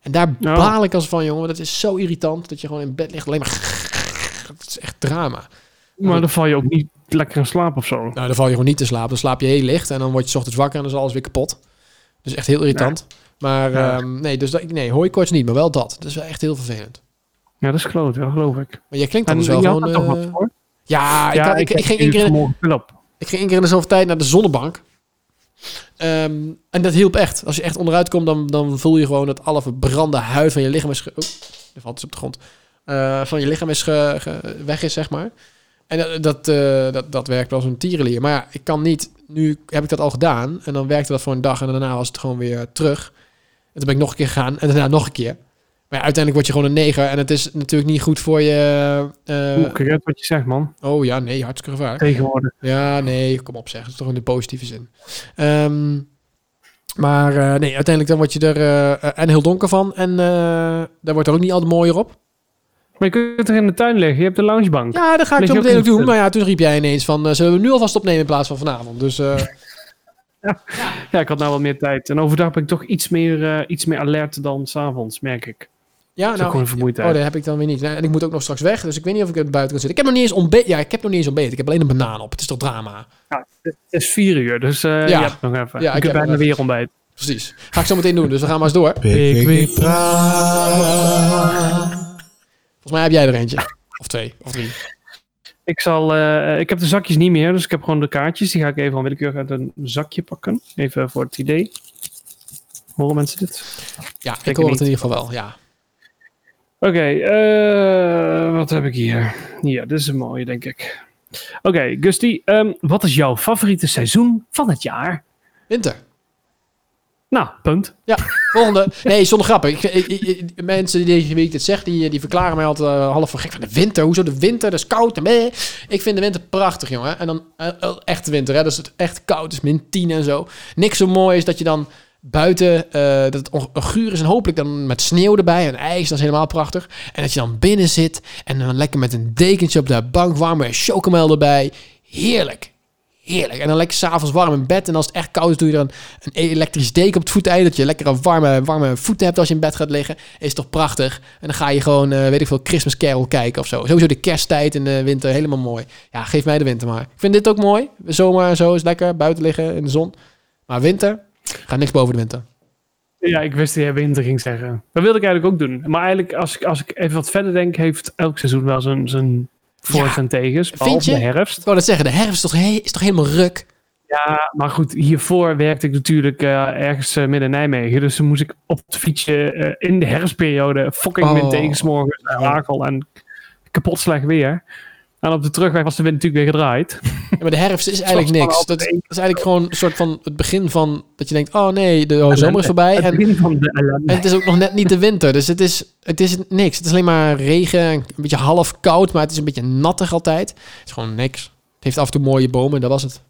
En daar Ja. baal ik als van, jongen. Dat is zo irritant dat je gewoon in bed ligt alleen maar... [LAUGHS] Het is echt drama. Maar dan val je ook niet lekker in slaap of zo. Nou, dan val je gewoon niet te slapen. Dan slaap je heel licht en dan word je 's ochtends wakker en dan is alles weer kapot. Dus echt heel irritant. Maar Ja. ehm, nee, dus dat, nee, hooikoorts niet, maar wel dat. Dat is wel echt heel vervelend. Ja, dat is kloot, dat geloof ik. Maar jij klinkt En anders wel gewoon... eh, voor? ja, ik, had- ik, ik, ging één keer in, ik ging één keer in de zoveel tijd naar de zonnebank. Ehm, en dat hielp echt. Als je echt onderuit komt, dan, dan voel je gewoon dat alle verbrande huid van je lichaam is... Ge oh, er valt iets op de grond. Eh, van je lichaam is ge- ge- weg is, zeg maar. En dat, dat, eh, dat, dat werkt wel als een tierenlier. Maar ja, ik kan niet... Nu heb ik dat al gedaan. En dan werkte dat voor een dag. En daarna was het gewoon weer terug. En toen ben ik nog een keer gegaan. En daarna nog een keer. Maar ja, uiteindelijk word je gewoon een neger. En het is natuurlijk niet goed voor je... eh, Oeh, kijk uit wat je zegt, man. oh ja, nee, hartstikke gevaar. Tegenwoordig. Ja, nee, kom op zeg. Dat is toch in de positieve zin. Ehm, maar eh, nee, uiteindelijk dan word je er eh, en heel donker van. En daar wordt er ook niet altijd mooier op. Maar je kunt er in de tuin liggen. Je hebt de loungebank. Ja, dat ga ik zo meteen ook doen. Maar ja, toen riep jij ineens van... zullen we nu alvast opnemen in plaats van vanavond? Dus [LAUGHS] [LAUGHS] Ja, ik had nou wat meer tijd. En overdag ben ik toch iets meer, eh, iets meer alert dan s'avonds, merk ik. ja, nou... gewoon vermoeidheid. Oh, dat heb ik dan weer niet. En ik moet ook nog straks weg. Dus ik weet niet of ik er buiten kan zitten. Ik heb nog niet eens ontbeten. Ja, ik heb nog niet eens ontbeten. Ik heb alleen een banaan op. Het is toch drama? Ja, het is vier uur, dus eh Ja. je hebt nog even. Ja, ik ik heb bijna weer ontbijt. Precies. Ga ik zo meteen doen. Dus we gaan maar eens door. Pickwick Volgens mij heb jij er eentje. Of twee. Of drie. Ik, zal, eh, ik heb de zakjes niet meer, dus ik heb gewoon de kaartjes. Die ga ik even van willekeurig uit een zakje pakken. Even voor het idee. Horen mensen dit? Ja, ik hoor het in ieder geval wel. Ja. Oké, eh, wat heb ik hier? Ja, dit is een mooie, denk ik. Oké, Gusty, ehm, wat is jouw favoriete seizoen van het jaar? Winter. Nou, punt. Ja, volgende. Nee, zonder grappen. Ik, mensen die, wie ik dit zeg, die, die verklaren mij altijd eh, half voor gek van de winter. Hoezo de winter? Dat is koud. En. Ik vind de winter prachtig, jongen. En dan eh, eh, echt winter, hè. Dus het echt koud is, min 10 en zo. Niks zo mooi is dat je dan buiten, dat het guur is en hopelijk dan met sneeuw erbij en ijs, dat is helemaal prachtig. En dat je dan binnen zit en dan lekker met een dekentje op de bank, warme chocomel erbij. Heerlijk. Heerlijk. En dan lekker s'avonds warm in bed. En als het echt koud is, doe je er een, een elektrisch deken op het voeteinde. Dat je lekker een warme, warme voeten hebt als je in bed gaat liggen. Is toch prachtig. En dan ga je gewoon, eh, weet ik veel, Christmas Carol kijken of zo. Sowieso de kersttijd in de winter, helemaal mooi. Ja, geef mij de winter maar. Ik vind dit ook mooi. Zomer en zo is lekker, buiten liggen in de zon. Maar winter, gaat niks boven de winter. Ja, ik wist dat winter ging zeggen. Dat wilde ik eigenlijk ook doen. Maar eigenlijk, als ik, als ik even wat verder denk, heeft elk seizoen wel zijn, zijn voor's Ja, en tegens. Behalve de herfst. Ik wou dat zeggen, de herfst is toch, he- is toch helemaal ruk? Ja, maar goed, hiervoor werkte ik natuurlijk eh, ergens eh, midden in Nijmegen. Dus dan moest ik op het fietsje eh, in de herfstperiode fucking Oh. wind tegensmorgen en en kapot slecht weer. En op de terugweg was de wind natuurlijk weer gedraaid. [LAUGHS] Ja, maar de herfst is eigenlijk niks. Dat, is eigenlijk gewoon een soort van het begin van dat je denkt, oh nee, de oh, zomer is voorbij. Het En, begin van de en het is ook nog net niet de winter. Dus het is, het is niks. Het is alleen maar regen, een beetje half koud, maar het is een beetje nattig altijd. Het is gewoon niks. Het heeft af en toe mooie bomen, dat was het.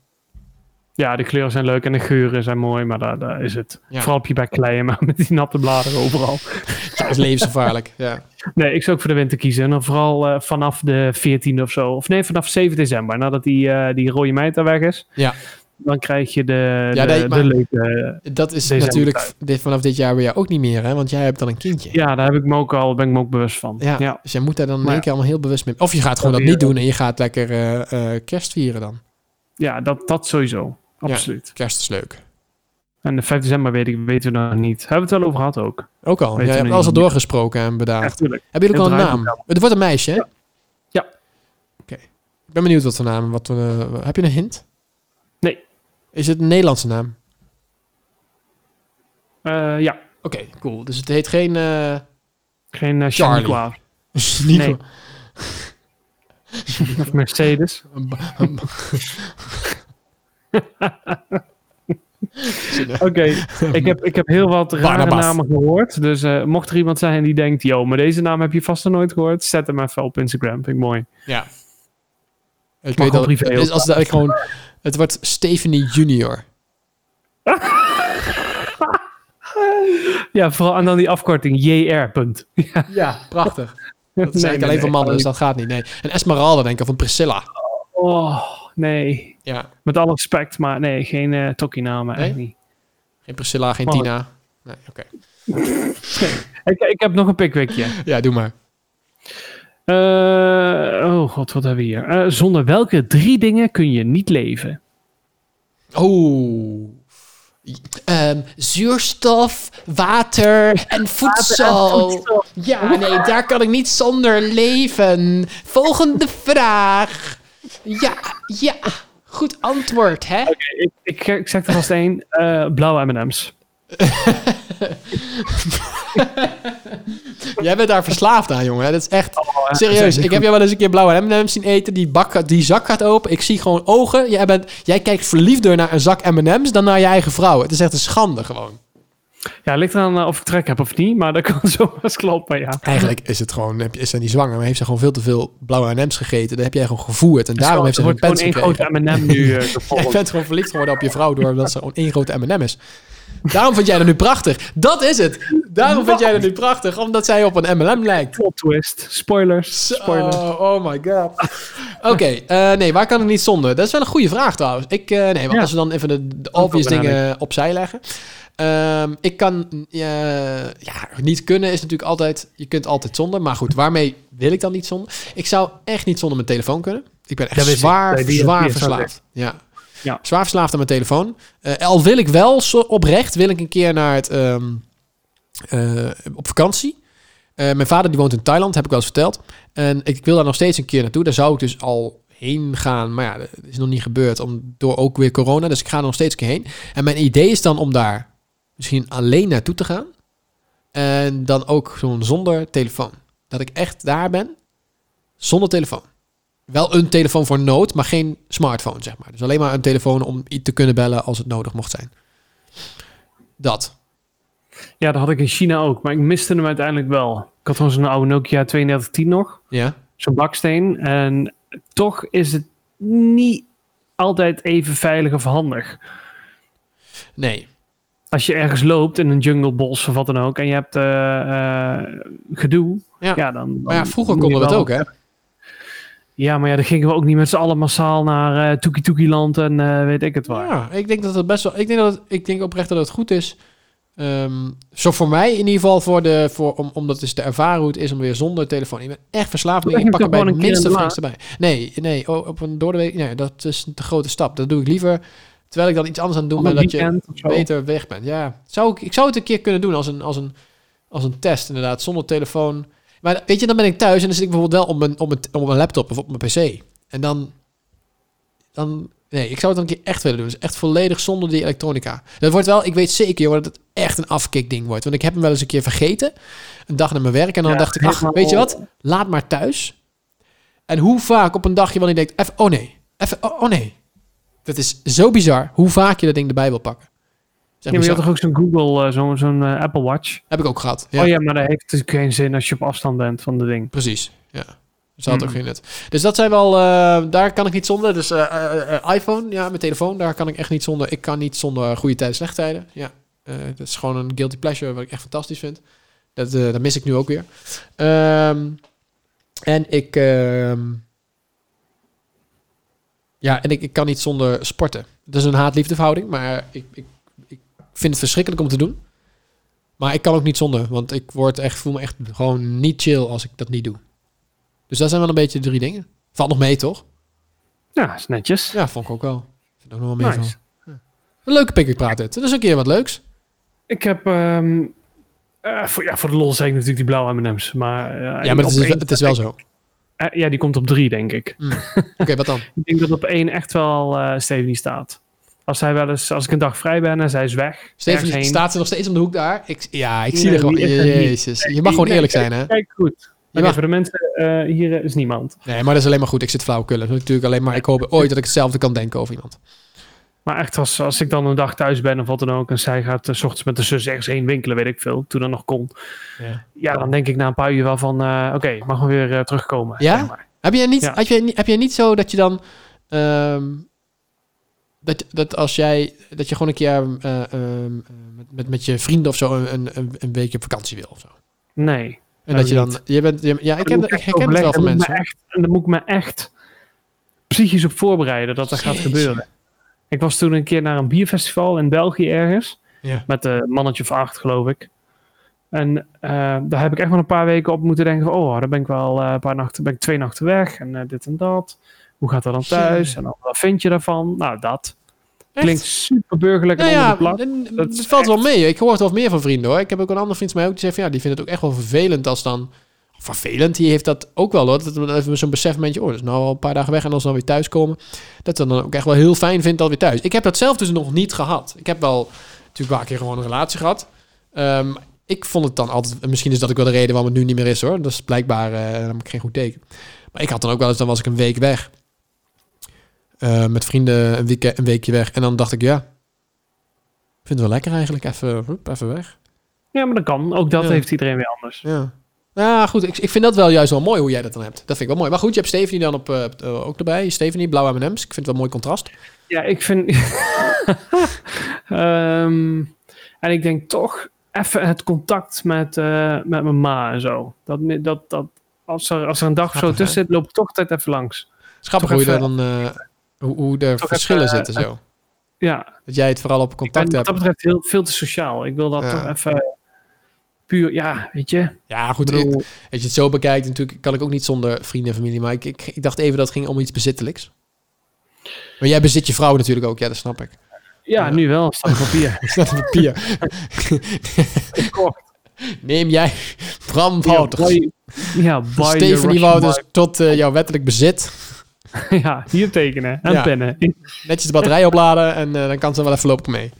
Ja, de kleuren zijn leuk en de geuren zijn mooi, maar daar, daar is het. Ja. Vooral op je bek kleien, maar met die natte bladeren overal. [LAUGHS] Dat [LAUGHS] is levensgevaarlijk. Ja. Nee, ik zou ook voor de winter kiezen. En dan vooral eh, vanaf de 14e of zo. Of nee, vanaf 7 december. Nadat die, eh, die rode meid daar weg is. Ja. Dan krijg je de, Ja, de, nee, de leuke... Dat is natuurlijk dit, vanaf dit jaar jou ook niet meer, hè? Want jij hebt dan een kindje. Ja, daar heb ik me ook al, ben ik me ook bewust van. Ja, ja. Dus jij moet daar dan in één keer allemaal heel bewust mee. Of je gaat gewoon Ja, dat niet doen en je gaat lekker eh, kerst vieren dan. Ja, dat, dat sowieso. Absoluut. Kerst is leuk. En de 5 december weet ik, weten we nog niet. Hebben we het wel over gehad ook. Ook al. Jij je hebt alles al doorgesproken en bedaard. Natuurlijk. Hebben jullie ook al een naam? Het wordt een meisje, hè? Ja. Ja. Oké. Ik ben benieuwd wat voor naam. Wat, eh, heb je een hint? Nee. Is het een Nederlandse naam? Eh, ja, Oké, cool. Dus het heet geen... eh geen uh, Charlie. [LAUGHS] Of Mercedes. [LAUGHS] [LAUGHS] Oké, ik, heb, ik heb heel wat rare Barnabas. namen gehoord. Dus eh, mocht er iemand zijn die denkt... Yo, maar deze naam heb je vast nog nooit gehoord. Zet hem even op Instagram. Vind ik mooi. ja. Ik weet dat gewoon privé het is als het eigenlijk gewoon... Het wordt Stephanie Junior. Ja, vooral en dan die afkorting. JR. Punt. Ja, Ja, prachtig. [LAUGHS] Dat is Nee, eigenlijk nee, alleen voor nee. mannen, dus dat gaat niet. Nee. En Esmeralda denk ik, of een Priscilla. Oh, nee. Ja, Met alle respect, maar nee, geen uh, tokkie-namen. Echt Nee? niet. geen Priscilla, geen Maar- Tina. Nee, oké. [LAUGHS] Ik, ik heb nog een pikwikje. [LAUGHS] Ja, doe maar. Eh, oh god, wat hebben we hier? Eh, zonder welke drie dingen kun je niet leven? Oh. Ehm, zuurstof, water en voedsel. Ja, nee, daar kan ik niet zonder leven. Volgende [LAUGHS] vraag. Ja, ja. Goed antwoord, hè? Ik, ik, ik zeg er vast één. eh, blauwe M&M's. [LAUGHS] Jij bent daar verslaafd aan, jongen. Dat is echt... Oh, Serieus, ik heb jou wel eens een keer blauwe M&M's zien eten. Die, bak, die zak gaat open. Ik zie gewoon ogen. Jij, bent, jij kijkt verliefder naar een zak M&M's dan naar je eigen vrouw. Het is echt een schande gewoon. Ja, ligt eraan uh, of ik trek heb of niet, maar dat [LAUGHS] kan zo eens kloppen, ja. Eigenlijk is het gewoon, je- is ze niet zwanger, maar heeft ze gewoon veel te veel blauwe M&M's gegeten. Dan heb jij gewoon gevoerd. En daarom heeft ze een wordt pens gewoon één grote M&M nu eh, [LAUGHS] Jij gevolgd. bent gewoon verliefd geworden op je vrouw doordat ze gewoon één grote M&M is. Daarom vind jij haar nu prachtig. Dat is het. Daarom vind jij haar nu prachtig, omdat zij op een M&M lijkt. Plot twist. Spoilers. Spoilers. Oh, oh my god. Oké, eh, nee, waar kan ik niet zonder? Dat is wel een goede vraag trouwens. Ik, eh, nee, want Ja. als we dan even de, obvious dingen opzij leggen. Ehm, ik kan, eh, ja, niet kunnen is natuurlijk altijd, je kunt altijd zonder. Maar goed, waarmee wil ik dan niet zonder? Ik zou echt niet zonder mijn telefoon kunnen. Ik ben Dat echt zwaar, zwaar verslaafd. Ja. Ja. Zwaar verslaafd aan mijn telefoon. Eh, al wil ik wel oprecht, wil ik een keer naar het, ehm, eh, op vakantie. Eh, mijn vader die woont in Thailand, heb ik wel eens verteld. En ik wil daar nog steeds een keer naartoe. Daar zou ik dus al heen gaan. Maar ja, dat is nog niet gebeurd. Om, door ook weer corona. Dus ik ga er nog steeds een keer heen. En mijn idee is dan om daar misschien alleen naartoe te gaan. En dan ook zo'n zonder telefoon. Dat ik echt daar ben. Zonder telefoon. Wel een telefoon voor nood, maar geen smartphone, zeg maar. Dus alleen maar een telefoon om iets te kunnen bellen als het nodig mocht zijn. Dat. Ja, dat had ik in China ook, maar ik miste hem uiteindelijk wel. Ik had gewoon zo'n oude Nokia 3210 nog. Ja. Zo'n baksteen. En toch is het niet altijd even veilig of handig. Nee. Als je ergens loopt in een junglebos of wat dan ook en je hebt eh, eh, gedoe, Ja. ja. dan, Maar ja, vroeger konden we wel- ook, hè? Ja, maar ja, dan gingen we ook niet met z'n allen massaal naar eh Toekie Toekie Land en eh, weet ik het waar. Ja, ik denk dat het best wel. Ik denk, dat het, ik denk oprecht dat het goed is. Ehm, zo voor mij in ieder geval, voor de, voor, om, om dat eens te ervaren hoe het is om weer zonder telefoon. Ik ben echt verslaafd. Doe Ik je pak er bij de minste flings erbij. Nee, nee, op een door de week. Nee, dat is een te grote stap. Dat doe ik liever. Terwijl ik dan iets anders aan het doen ben, dat je beter weg bent. Ja, zou ik, ik zou het een keer kunnen doen als een, als een, als een test, inderdaad, zonder telefoon. Maar weet je, dan ben ik thuis en dan zit ik bijvoorbeeld wel op mijn, op mijn, op mijn laptop of op mijn pc. En dan, dan, nee, ik zou het dan een keer echt willen doen. Dus echt volledig zonder die elektronica. Dat wordt wel, ik weet zeker, joh, dat het echt een afkick ding wordt. Want ik heb hem wel eens een keer vergeten, een dag naar mijn werk. En dan Ja, dacht ik, ach, weet je wat, laat maar thuis. En hoe vaak op een dagje wanneer je denkt, even, oh nee, even, oh, oh nee. Dat is zo bizar, hoe vaak je dat ding erbij wil pakken. Zeg Ja, maar je had toch ook zo'n Google, eh, zo'n zo'n eh, Apple Watch? Heb ik ook gehad. Ja, Oh ja, maar dat heeft natuurlijk geen zin als je op afstand bent van de ding. precies. Ja. Dus dat had ook geen nut. Dus dat zijn wel, eh, daar kan ik niet zonder. Dus iPhone, ja, mijn telefoon, daar kan ik echt niet zonder. Ik kan niet zonder goede tijden, slechte tijden. Ja, dat is gewoon een guilty pleasure wat ik echt fantastisch vind. Dat, dat mis ik nu ook weer. Ehm, en ik, ehm, ja, en ik, ik kan niet zonder sporten. Dat is een haat-liefde verhouding, maar ik vind het verschrikkelijk om te doen. Maar ik kan ook niet zonder, want ik word echt, voel me echt gewoon niet chill als ik dat niet doe. Dus dat zijn wel een beetje de drie dingen. Valt nog mee, toch? Ja, is netjes. Ja, vond ik ook wel. Vind ook nog wel mee. nice. Een leuke pickwick dit. Dat is een keer wat leuks. Ik heb... ehm, eh, voor, ja, voor de lol zeg ik natuurlijk die blauwe M&M's. Maar, eh, Ja, maar het is, één- het is wel zo. eh, ja, die komt op drie, denk ik. Mm. Oké, wat dan? [LAUGHS] Ik denk dat op één echt wel Stephanie staat. Als hij wel eens, als ik een dag vrij ben en zij is weg. Steven, staat ze nog steeds om de hoek daar? Ik, ja, ik zie er gewoon... Jezus. Je mag gewoon eerlijk zijn, hè? Kijk goed. Je mag- voor de mensen, eh, hier is niemand. Nee, maar dat is alleen maar goed. Ik zit flauwkullen. Natuurlijk alleen maar... Ik hoop ooit dat ik hetzelfde kan denken over iemand. Maar echt, als, als ik dan een dag thuis ben of wat dan ook... en zij gaat eh, s ochtends met de zus ergens heen winkelen, weet ik veel. Toen dat nog kon. Ja. Ja, dan denk ik na een paar uur wel van... eh, Oké, mag we weer eh, terugkomen. Ja? zeg maar. Heb jij niet, Ja. heb jij, niet- heb jij niet zo dat je dan... ehm, dat, dat als jij... Dat je gewoon een keer eh, ehm, met, met, met je vrienden of zo... Een, een, een weekje op vakantie wil of zo? Nee. En dat je dan... niet. Je bent, je- ja, ik, Dan ken, ik herken het wel van. Dan mensen. me echt- En dan moet ik me echt psychisch op voorbereiden dat dat gaat gebeuren. Ik was toen een keer naar een bierfestival in België ergens. Ja. Met een mannetje of acht, geloof ik. En eh, daar heb ik echt wel een paar weken op moeten denken van... Oh, dan ben ik wel eh, een paar nachten, ben ik twee nachten weg. En dit en dat. Hoe gaat dat dan thuis? Ja. En dan, wat vind je daarvan? Nou, dat. Echt? Klinkt super burgerlijk en Nou onder de plak. Dat het valt wel mee. Ik hoor het wel meer van vrienden hoor. Ik heb ook een andere vriend van mij ook die zegt van ja, die vindt het ook echt wel vervelend als dan. Vervelend, die heeft dat ook wel hoor. Dat even zo'n besefmomentje, oh, dat is nou al een paar dagen weg en als ze dan weer thuiskomen. Dat ze dan ook echt wel heel fijn vindt dat weer thuis. Ik heb dat zelf dus nog niet gehad. Ik heb wel natuurlijk wel een keer gewoon een relatie gehad. Ehm, ik vond het dan altijd, misschien is dat ook wel de reden waarom het nu niet meer is hoor. Dat is blijkbaar eh, namelijk geen goed teken. Maar ik had dan ook wel eens, dan was ik een week weg. Eh, met vrienden een, week, een weekje weg. En dan dacht ik, ja, ik vind het wel lekker eigenlijk. Even, even weg. Ja, maar dat kan. Ook dat Ja. heeft iedereen weer anders. Ja. Ja, goed. Ik, ik vind dat wel juist wel mooi hoe jij dat dan hebt. Dat vind ik wel mooi. Maar goed, je hebt Stephanie dan op, eh, ook erbij. Stephanie, blauwe M&M's. Ik vind het wel een mooi contrast. Ja, ik vind. [LAUGHS] Ehm, en ik denk toch even het contact met, met mijn ma en zo. Dat, dat, dat, als, er, als er een dag zo Grappig, tussen zit, loop ik toch altijd even langs. Schappig hoe, je daar dan, hoe, hoe er Toch verschillen even, zitten zo. Ja, Dat jij het vooral op ik contact wat hebt. dat betreft heel, veel te sociaal. Ik wil dat Ja. toch even puur, ja, weet je. Ja, goed. bedoel, Als je het zo bekijkt, natuurlijk kan ik ook niet zonder vrienden en familie. Maar ik, ik, ik dacht even dat het ging om iets bezittelijks. Maar jij bezit je vrouw natuurlijk ook. Ja, dat snap ik. ja, Ja. nu wel, staat op papier. Er staat een papier. [LAUGHS] [LAUGHS] Neem jij Bram Wouters. Ja, buy- ja, the Stephanie Wouters tot eh, jouw wettelijk bezit. [LAUGHS] Ja, hier tekenen en Ja. pennen. [LAUGHS] Netjes de batterij opladen en eh, dan kan ze wel even lopen mee.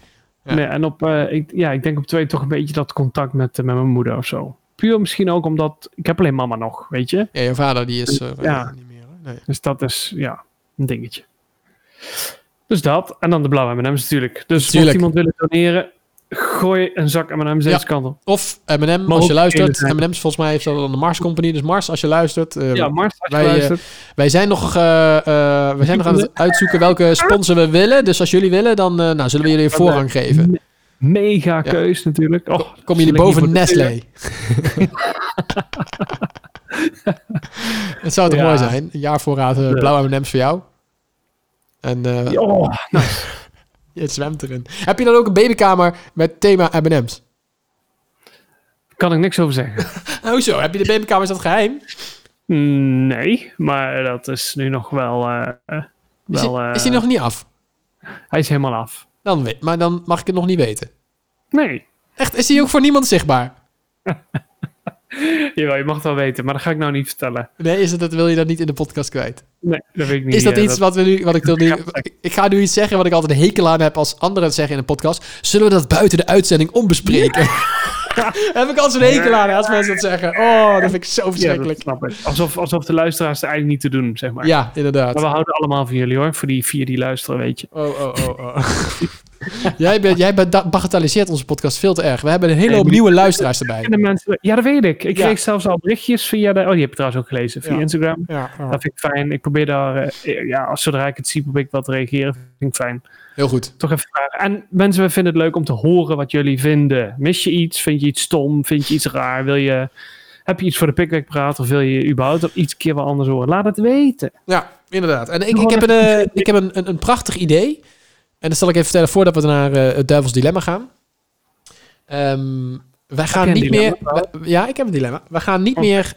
Ja. Nee, en op, eh, ik, ja, ik denk op twee toch een beetje dat contact met, eh, met mijn moeder of zo. Puur misschien ook omdat, ik heb alleen mama nog, weet je. Ja, je vader die is eh, Ja. niet meer. Nee. Dus dat is, ja, een dingetje. Dus dat. En dan de blauwe M&M's natuurlijk. Dus Tuurlijk. mocht iemand willen doneren, gooi een zak M&M's Ja. deze kant op. Of M&M, als je luistert. M&M's volgens mij heeft dat dan de Mars Company. Dus Mars, als je luistert. eh, Ja, Mars, als je wij, eh, luistert. wij zijn nog, eh, eh, wij zijn nog aan het [LAUGHS] uitzoeken welke sponsor we willen. Dus als jullie willen, dan nou, zullen we jullie voorrang geven. Me- Mega keus natuurlijk. Oh, Komen jullie boven Nestlé? [LAUGHS] Het zou toch Ja. mooi zijn? Een jaarvoorraad eh, Ja. blauwe M&M's voor jou. En Oh, je zwemt erin. Heb je dan ook een babykamer met thema M&M's? kan ik niks over zeggen. [LAUGHS] Hoezo? Heb je de babykamer, is dat geheim? Nee, maar dat is nu nog wel... eh, Is, wel eh, is die nog niet af? Hij is helemaal af. Dan weet, maar dan mag ik het nog niet weten. Nee. Echt, is die ook voor niemand zichtbaar? [LAUGHS] [LAUGHS] Jawel, je mag het wel weten, maar dat ga ik nou niet vertellen. Nee, is het, dat wil je dan niet in de podcast kwijt? Nee, dat weet ik niet. Is dat iets wat we nu, wat ik dan nu, ik, ga nu iets zeggen wat ik altijd een hekel aan heb als anderen het zeggen in een podcast. Zullen we dat buiten de uitzending ombespreken? [LAUGHS] heb ik altijd zo'n hekel aan als mensen dat zeggen. Oh, dat vind ik zo Ja, dat verschrikkelijk. snap ik. Alsof, alsof de luisteraars het eigenlijk niet te doen, zeg maar. Ja, inderdaad. Maar we houden allemaal van jullie hoor, voor die vier die luisteren, weet je. Oh, oh, oh, oh. [LAUGHS] [LAUGHS] jij bent, jij bent, bagatelliseert onze podcast veel te erg. We hebben een hele hoop nieuwe [LAUGHS] luisteraars erbij. Ja, dat weet ik. Ik Ja. kreeg zelfs al berichtjes via de... Oh, die heb ik trouwens ook gelezen, via Ja. Instagram. Ja. Dat vind ik fijn. Ik probeer daar, eh, ja, als zodra ik het zie, probeer ik wel te reageren. Vind ik fijn. Heel goed. Toch even vragen. En mensen, we vinden het leuk om te horen wat jullie vinden. Mis je iets? Vind je iets stom? Vind je iets raar? Wil je, heb je iets voor de Pickwick praat? Of wil je überhaupt iets keer wat anders horen? Laat het weten. Ja, inderdaad. En ik, ik heb, een, eh, ik heb een, een, een prachtig idee. En dat zal ik even vertellen voordat we naar eh, het Duivels Dilemma gaan. Ehm, wij gaan niet meer... we- ja, ik heb een dilemma. We gaan niet Oh. meer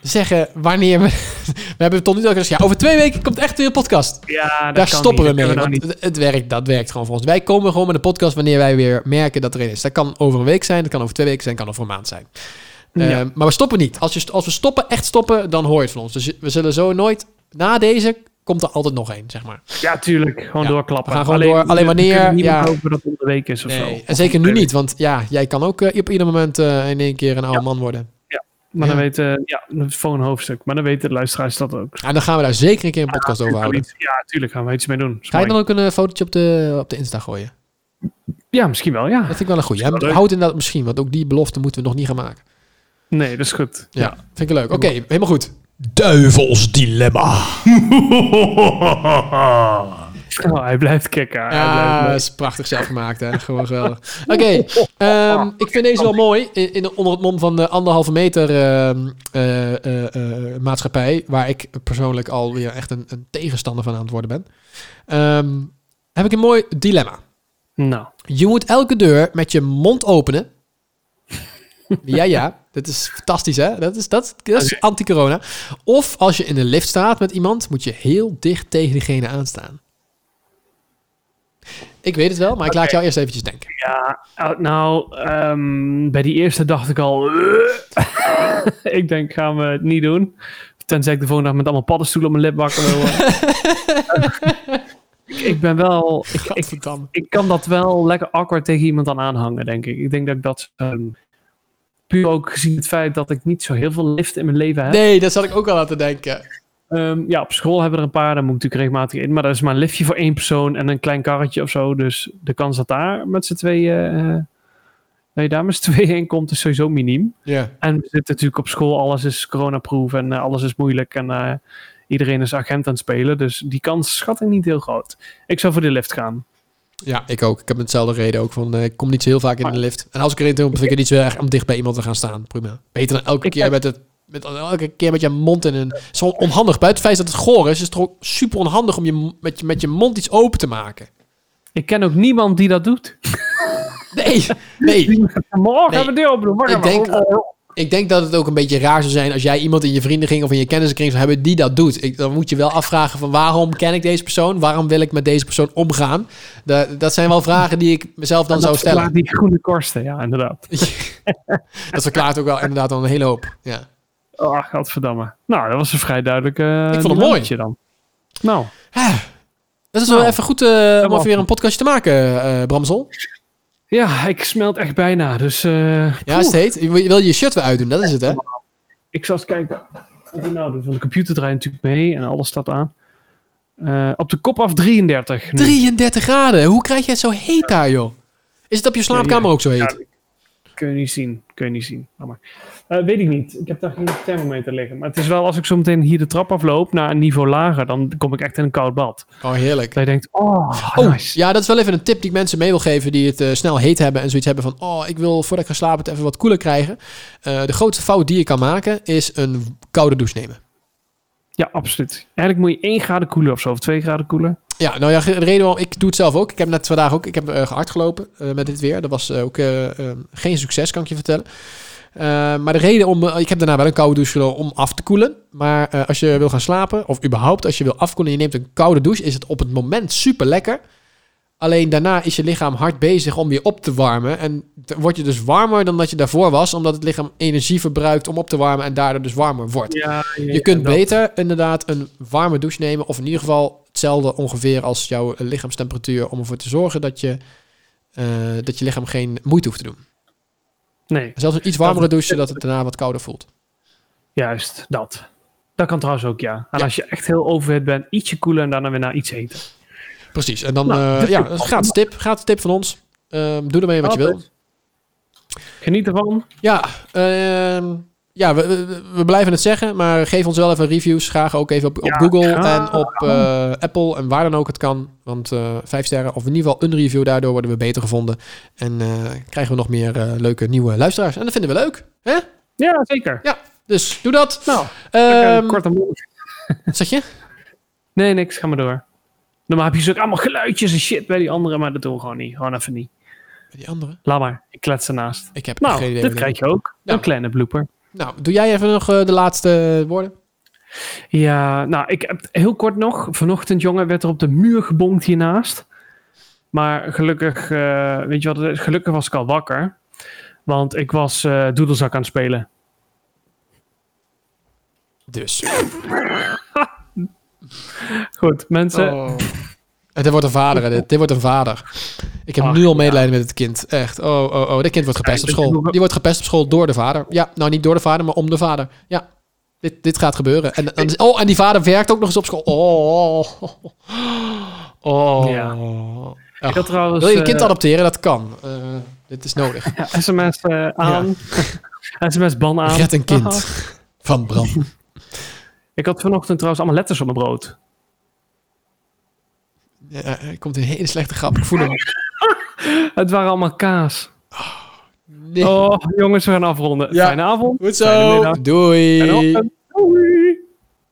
zeggen wanneer we... [LAUGHS] we hebben tot nu toe gezegd, ja, over twee weken komt echt weer een podcast. Ja, dat Daar kan stoppen niet. we mee. Want we nou het, het werkt, dat werkt gewoon voor ons. Wij komen gewoon met een podcast wanneer wij weer merken dat er een is. Dat kan over een week zijn, dat kan over twee weken zijn, dat kan over een maand zijn. Ja. Ehm, maar we stoppen niet. Als, je, als we stoppen, echt stoppen, dan hoor je het van ons. Dus we zullen zo nooit... Na deze komt er altijd nog één, zeg maar. Ja, tuurlijk. Gewoon Ja, doorklappen. we gaan gewoon door. Alleen wanneer- niet ja. hopen dat het de week is of zo. Nee, en Of zeker nu niet. Want ja, jij kan ook eh, op ieder moment eh, in één keer een oude Ja. man worden. weken. Maar dan Ja. weten, ja, dat is voor een hoofdstuk. Maar dan weten de luisteraars dat ook. En dan gaan we daar zeker een keer een podcast over Ja, houden. natuurlijk gaan we iets mee doen. Ga je dan ook een eh, fotootje op de, op de Insta gooien? Ja, misschien wel, ja. Dat vind ik wel een goeie. Wel. Houd inderdaad misschien, want ook die belofte moeten we nog niet gaan maken. Nee, dat is goed. Ja, vind ik leuk. Oké, helemaal goed. Duivels dilemma. [LAUGHS] Oh, hij blijft kicken. Hij Ja, blijft dat is prachtig zelf gemaakt, hè. Gewoon geweldig. Oké, ehm, ik vind deze wel mooi. In, in, onder het mom van de anderhalve meter ehm, eh, eh, eh, maatschappij, waar ik persoonlijk alweer echt een, een tegenstander van aan het worden ben, ehm, heb ik een mooi dilemma. Nou, Je moet elke deur met je mond openen. Ja, ja. Dat is fantastisch, hè? Dat is, dat, dat is anti-corona. Of als je in de lift staat met iemand, moet je heel dicht tegen diegene aanstaan. Ik weet het wel, maar ik laat jou eerst eventjes denken. ja, uh, nou, ehm, bij die eerste dacht ik al... [LAUGHS] ik denk, gaan we het niet doen. Tenzij ik de volgende dag met allemaal paddenstoelen op mijn lip wakker wil [LAUGHS] ik, ben wel... Ik, ik kan dat wel lekker awkward tegen iemand aan aanhangen, denk ik. Ik denk dat ik dat... ehm, puur ook gezien het feit dat ik niet zo heel veel lift in mijn leven heb. Nee, dat zat ik ook al aan te denken. Ehm, ja, op school hebben we er een paar, daar moet ik natuurlijk regelmatig in. Maar dat is maar een liftje voor één persoon en een klein karretje of zo. Dus de kans dat daar met z'n tweeën, eh, dat je daar met z'n tweeën in komt, is sowieso miniem. Ja. En we zitten natuurlijk op school, alles is coronaproof en eh, alles is moeilijk. En eh, iedereen is agent aan het spelen. Dus die kans schat ik niet heel groot. Ik zou voor de lift gaan. Ja, ik ook. Ik heb hetzelfde reden ook. Van, eh, ik kom niet zo heel vaak in de lift. En als ik erin kom, vind ik het niet zo erg om dicht bij iemand te gaan staan. Prima. Beter dan elke keer met het... Met elke keer met je mond in een... Het is gewoon onhandig. Buiten het feit dat het goor is, is het toch ook super onhandig om je, met, je, met je mond iets open te maken. Ik ken ook niemand die dat doet. Nee, nee. Morgen Nee. hebben we deel. Wacht Ik denk- Ik denk dat het ook een beetje raar zou zijn als jij iemand in je vriendenkring of in je kennissenkring zou hebben die dat doet. Ik, dan moet je wel afvragen van waarom ken ik deze persoon? Waarom wil ik met deze persoon omgaan? Da- dat zijn wel vragen die ik mezelf dan zou dat stellen. verklaart die groene korsten, ja, inderdaad. [LAUGHS] Dat verklaart ook wel inderdaad al een hele hoop. Ja. Oh, godverdamme. Nou, dat was een vrij duidelijk eh Ik vond het mooi. dan. Nou, Dat is wel Nou, even goed eh, om even weer een podcastje te maken, eh Bramsel. Ja, ik smelt echt bijna. Dus eh, Ja, is het heet? Je wil je shirt weer uitdoen, dat is het hè? ik zal eens kijken nou. Want de computer draait natuurlijk mee en alles staat aan. Eh, op de kop af 33. nu. 33 graden. Hoe krijg je het zo heet daar, joh? Is het op je slaapkamer ook zo heet? Kun je niet zien. Kun je niet zien. Laat maar. Eh, weet ik niet. Ik heb daar geen thermometer liggen. Maar het is wel, als ik zo meteen hier de trap afloop naar een niveau lager, dan kom ik echt in een koud bad. Oh, heerlijk. Dat je denkt, oh, Oh, nice. ja, dat is wel even een tip die ik mensen mee wil geven die het eh, snel heet hebben en zoiets hebben van, oh, ik wil voordat ik ga slapen het even wat koeler krijgen. Eh, de grootste fout die je kan maken is een koude douche nemen. Ja, absoluut. Eigenlijk moet je 1 graden koeler of zo, of 2 graden koeler. Ja, nou ja, de reden waarom ik doe het zelf ook. Ik heb net vandaag ook, ik heb uh, hard gelopen eh, met dit weer. Dat was eh, ook geen succes, kan ik je vertellen. Maar de reden om, ik heb daarna wel een koude douche om af te koelen. Maar als je wil gaan slapen, of überhaupt als je wil afkoelen en je neemt een koude douche, is het op het moment super lekker. Alleen daarna is je lichaam hard bezig om je op te warmen. En dan word je dus warmer dan dat je daarvoor was, omdat het lichaam energie verbruikt om op te warmen en daardoor dus warmer wordt. Ja, Je kunt beter inderdaad een warme douche nemen. Of in ieder geval hetzelfde ongeveer als jouw lichaamstemperatuur. Om ervoor te zorgen dat je, eh, dat je lichaam geen moeite hoeft te doen. Nee, Zelfs een iets warmere douche, zodat het daarna wat kouder voelt. juist, dat. Dat kan trouwens ook, ja. En Ja. als je echt heel overhit bent, ietsje koeler en daarna weer naar iets eten. Precies. En dan, Nou, eh, dit ja, gratis tip. Gratis tip van ons. Ehm, doe ermee wat je wil. Geniet ervan. Ja, ehm, ja we, we, we blijven het zeggen, maar geef ons wel even reviews. Graag ook even op, op Ja, Google graag. en op eh, Apple en waar dan ook het kan. Want eh, vijf sterren, of in ieder geval een review, daardoor worden we beter gevonden. En eh, krijgen we nog meer leuke nieuwe luisteraars. En dat vinden we leuk. Hè? Ja, zeker. Dus doe dat. Nou, Ehm kort en wat zeg je? Nee, niks. Ga maar door. Normaal heb je zo allemaal geluidjes en shit bij die anderen, maar dat doen we gewoon niet. Gewoon even niet. Die andere? Laat maar. Ik klets ernaast. Ik heb Nou, geen idee. dit wat krijg je ook. Nou. Een kleine blooper. Nou, doe jij even nog eh, de laatste woorden? Ja, nou, ik heb heel kort nog. Vanochtend, jongen, werd er op de muur gebonkt hiernaast. Maar gelukkig, eh, weet je wat? Gelukkig was ik al wakker. Want ik was eh doedelzak aan het spelen. Dus. Goed, mensen. Oh. Dit wordt een vader, hè, dit. Dit wordt een vader. Ik heb Ach, nu al ja. medelijden met het kind. Echt. Oh, oh, oh. Dit kind wordt gepest op school. Die wordt gepest op school door de vader. Ja, nou niet door de vader, maar om de vader. Ja. Dit, dit gaat gebeuren. En, en, oh, en die vader werkt ook nog eens op school. Oh. Oh. Ja. Ik had trouwens Wil je een kind eh, adopteren? Dat kan. Eh, dit is nodig. [LAUGHS] ja, sms eh, aan. sms [LAUGHS] ban aan. Red een kind Haha. van brand. [LAUGHS] Ik had vanochtend trouwens allemaal letters op mijn brood. Ja, er komt een hele slechte grap. Ik voel hem. [LAUGHS] Het waren allemaal kaas. Nee. Oh, jongens, we gaan afronden. Ja. Fijne avond. Goed zo. Doei. Doei.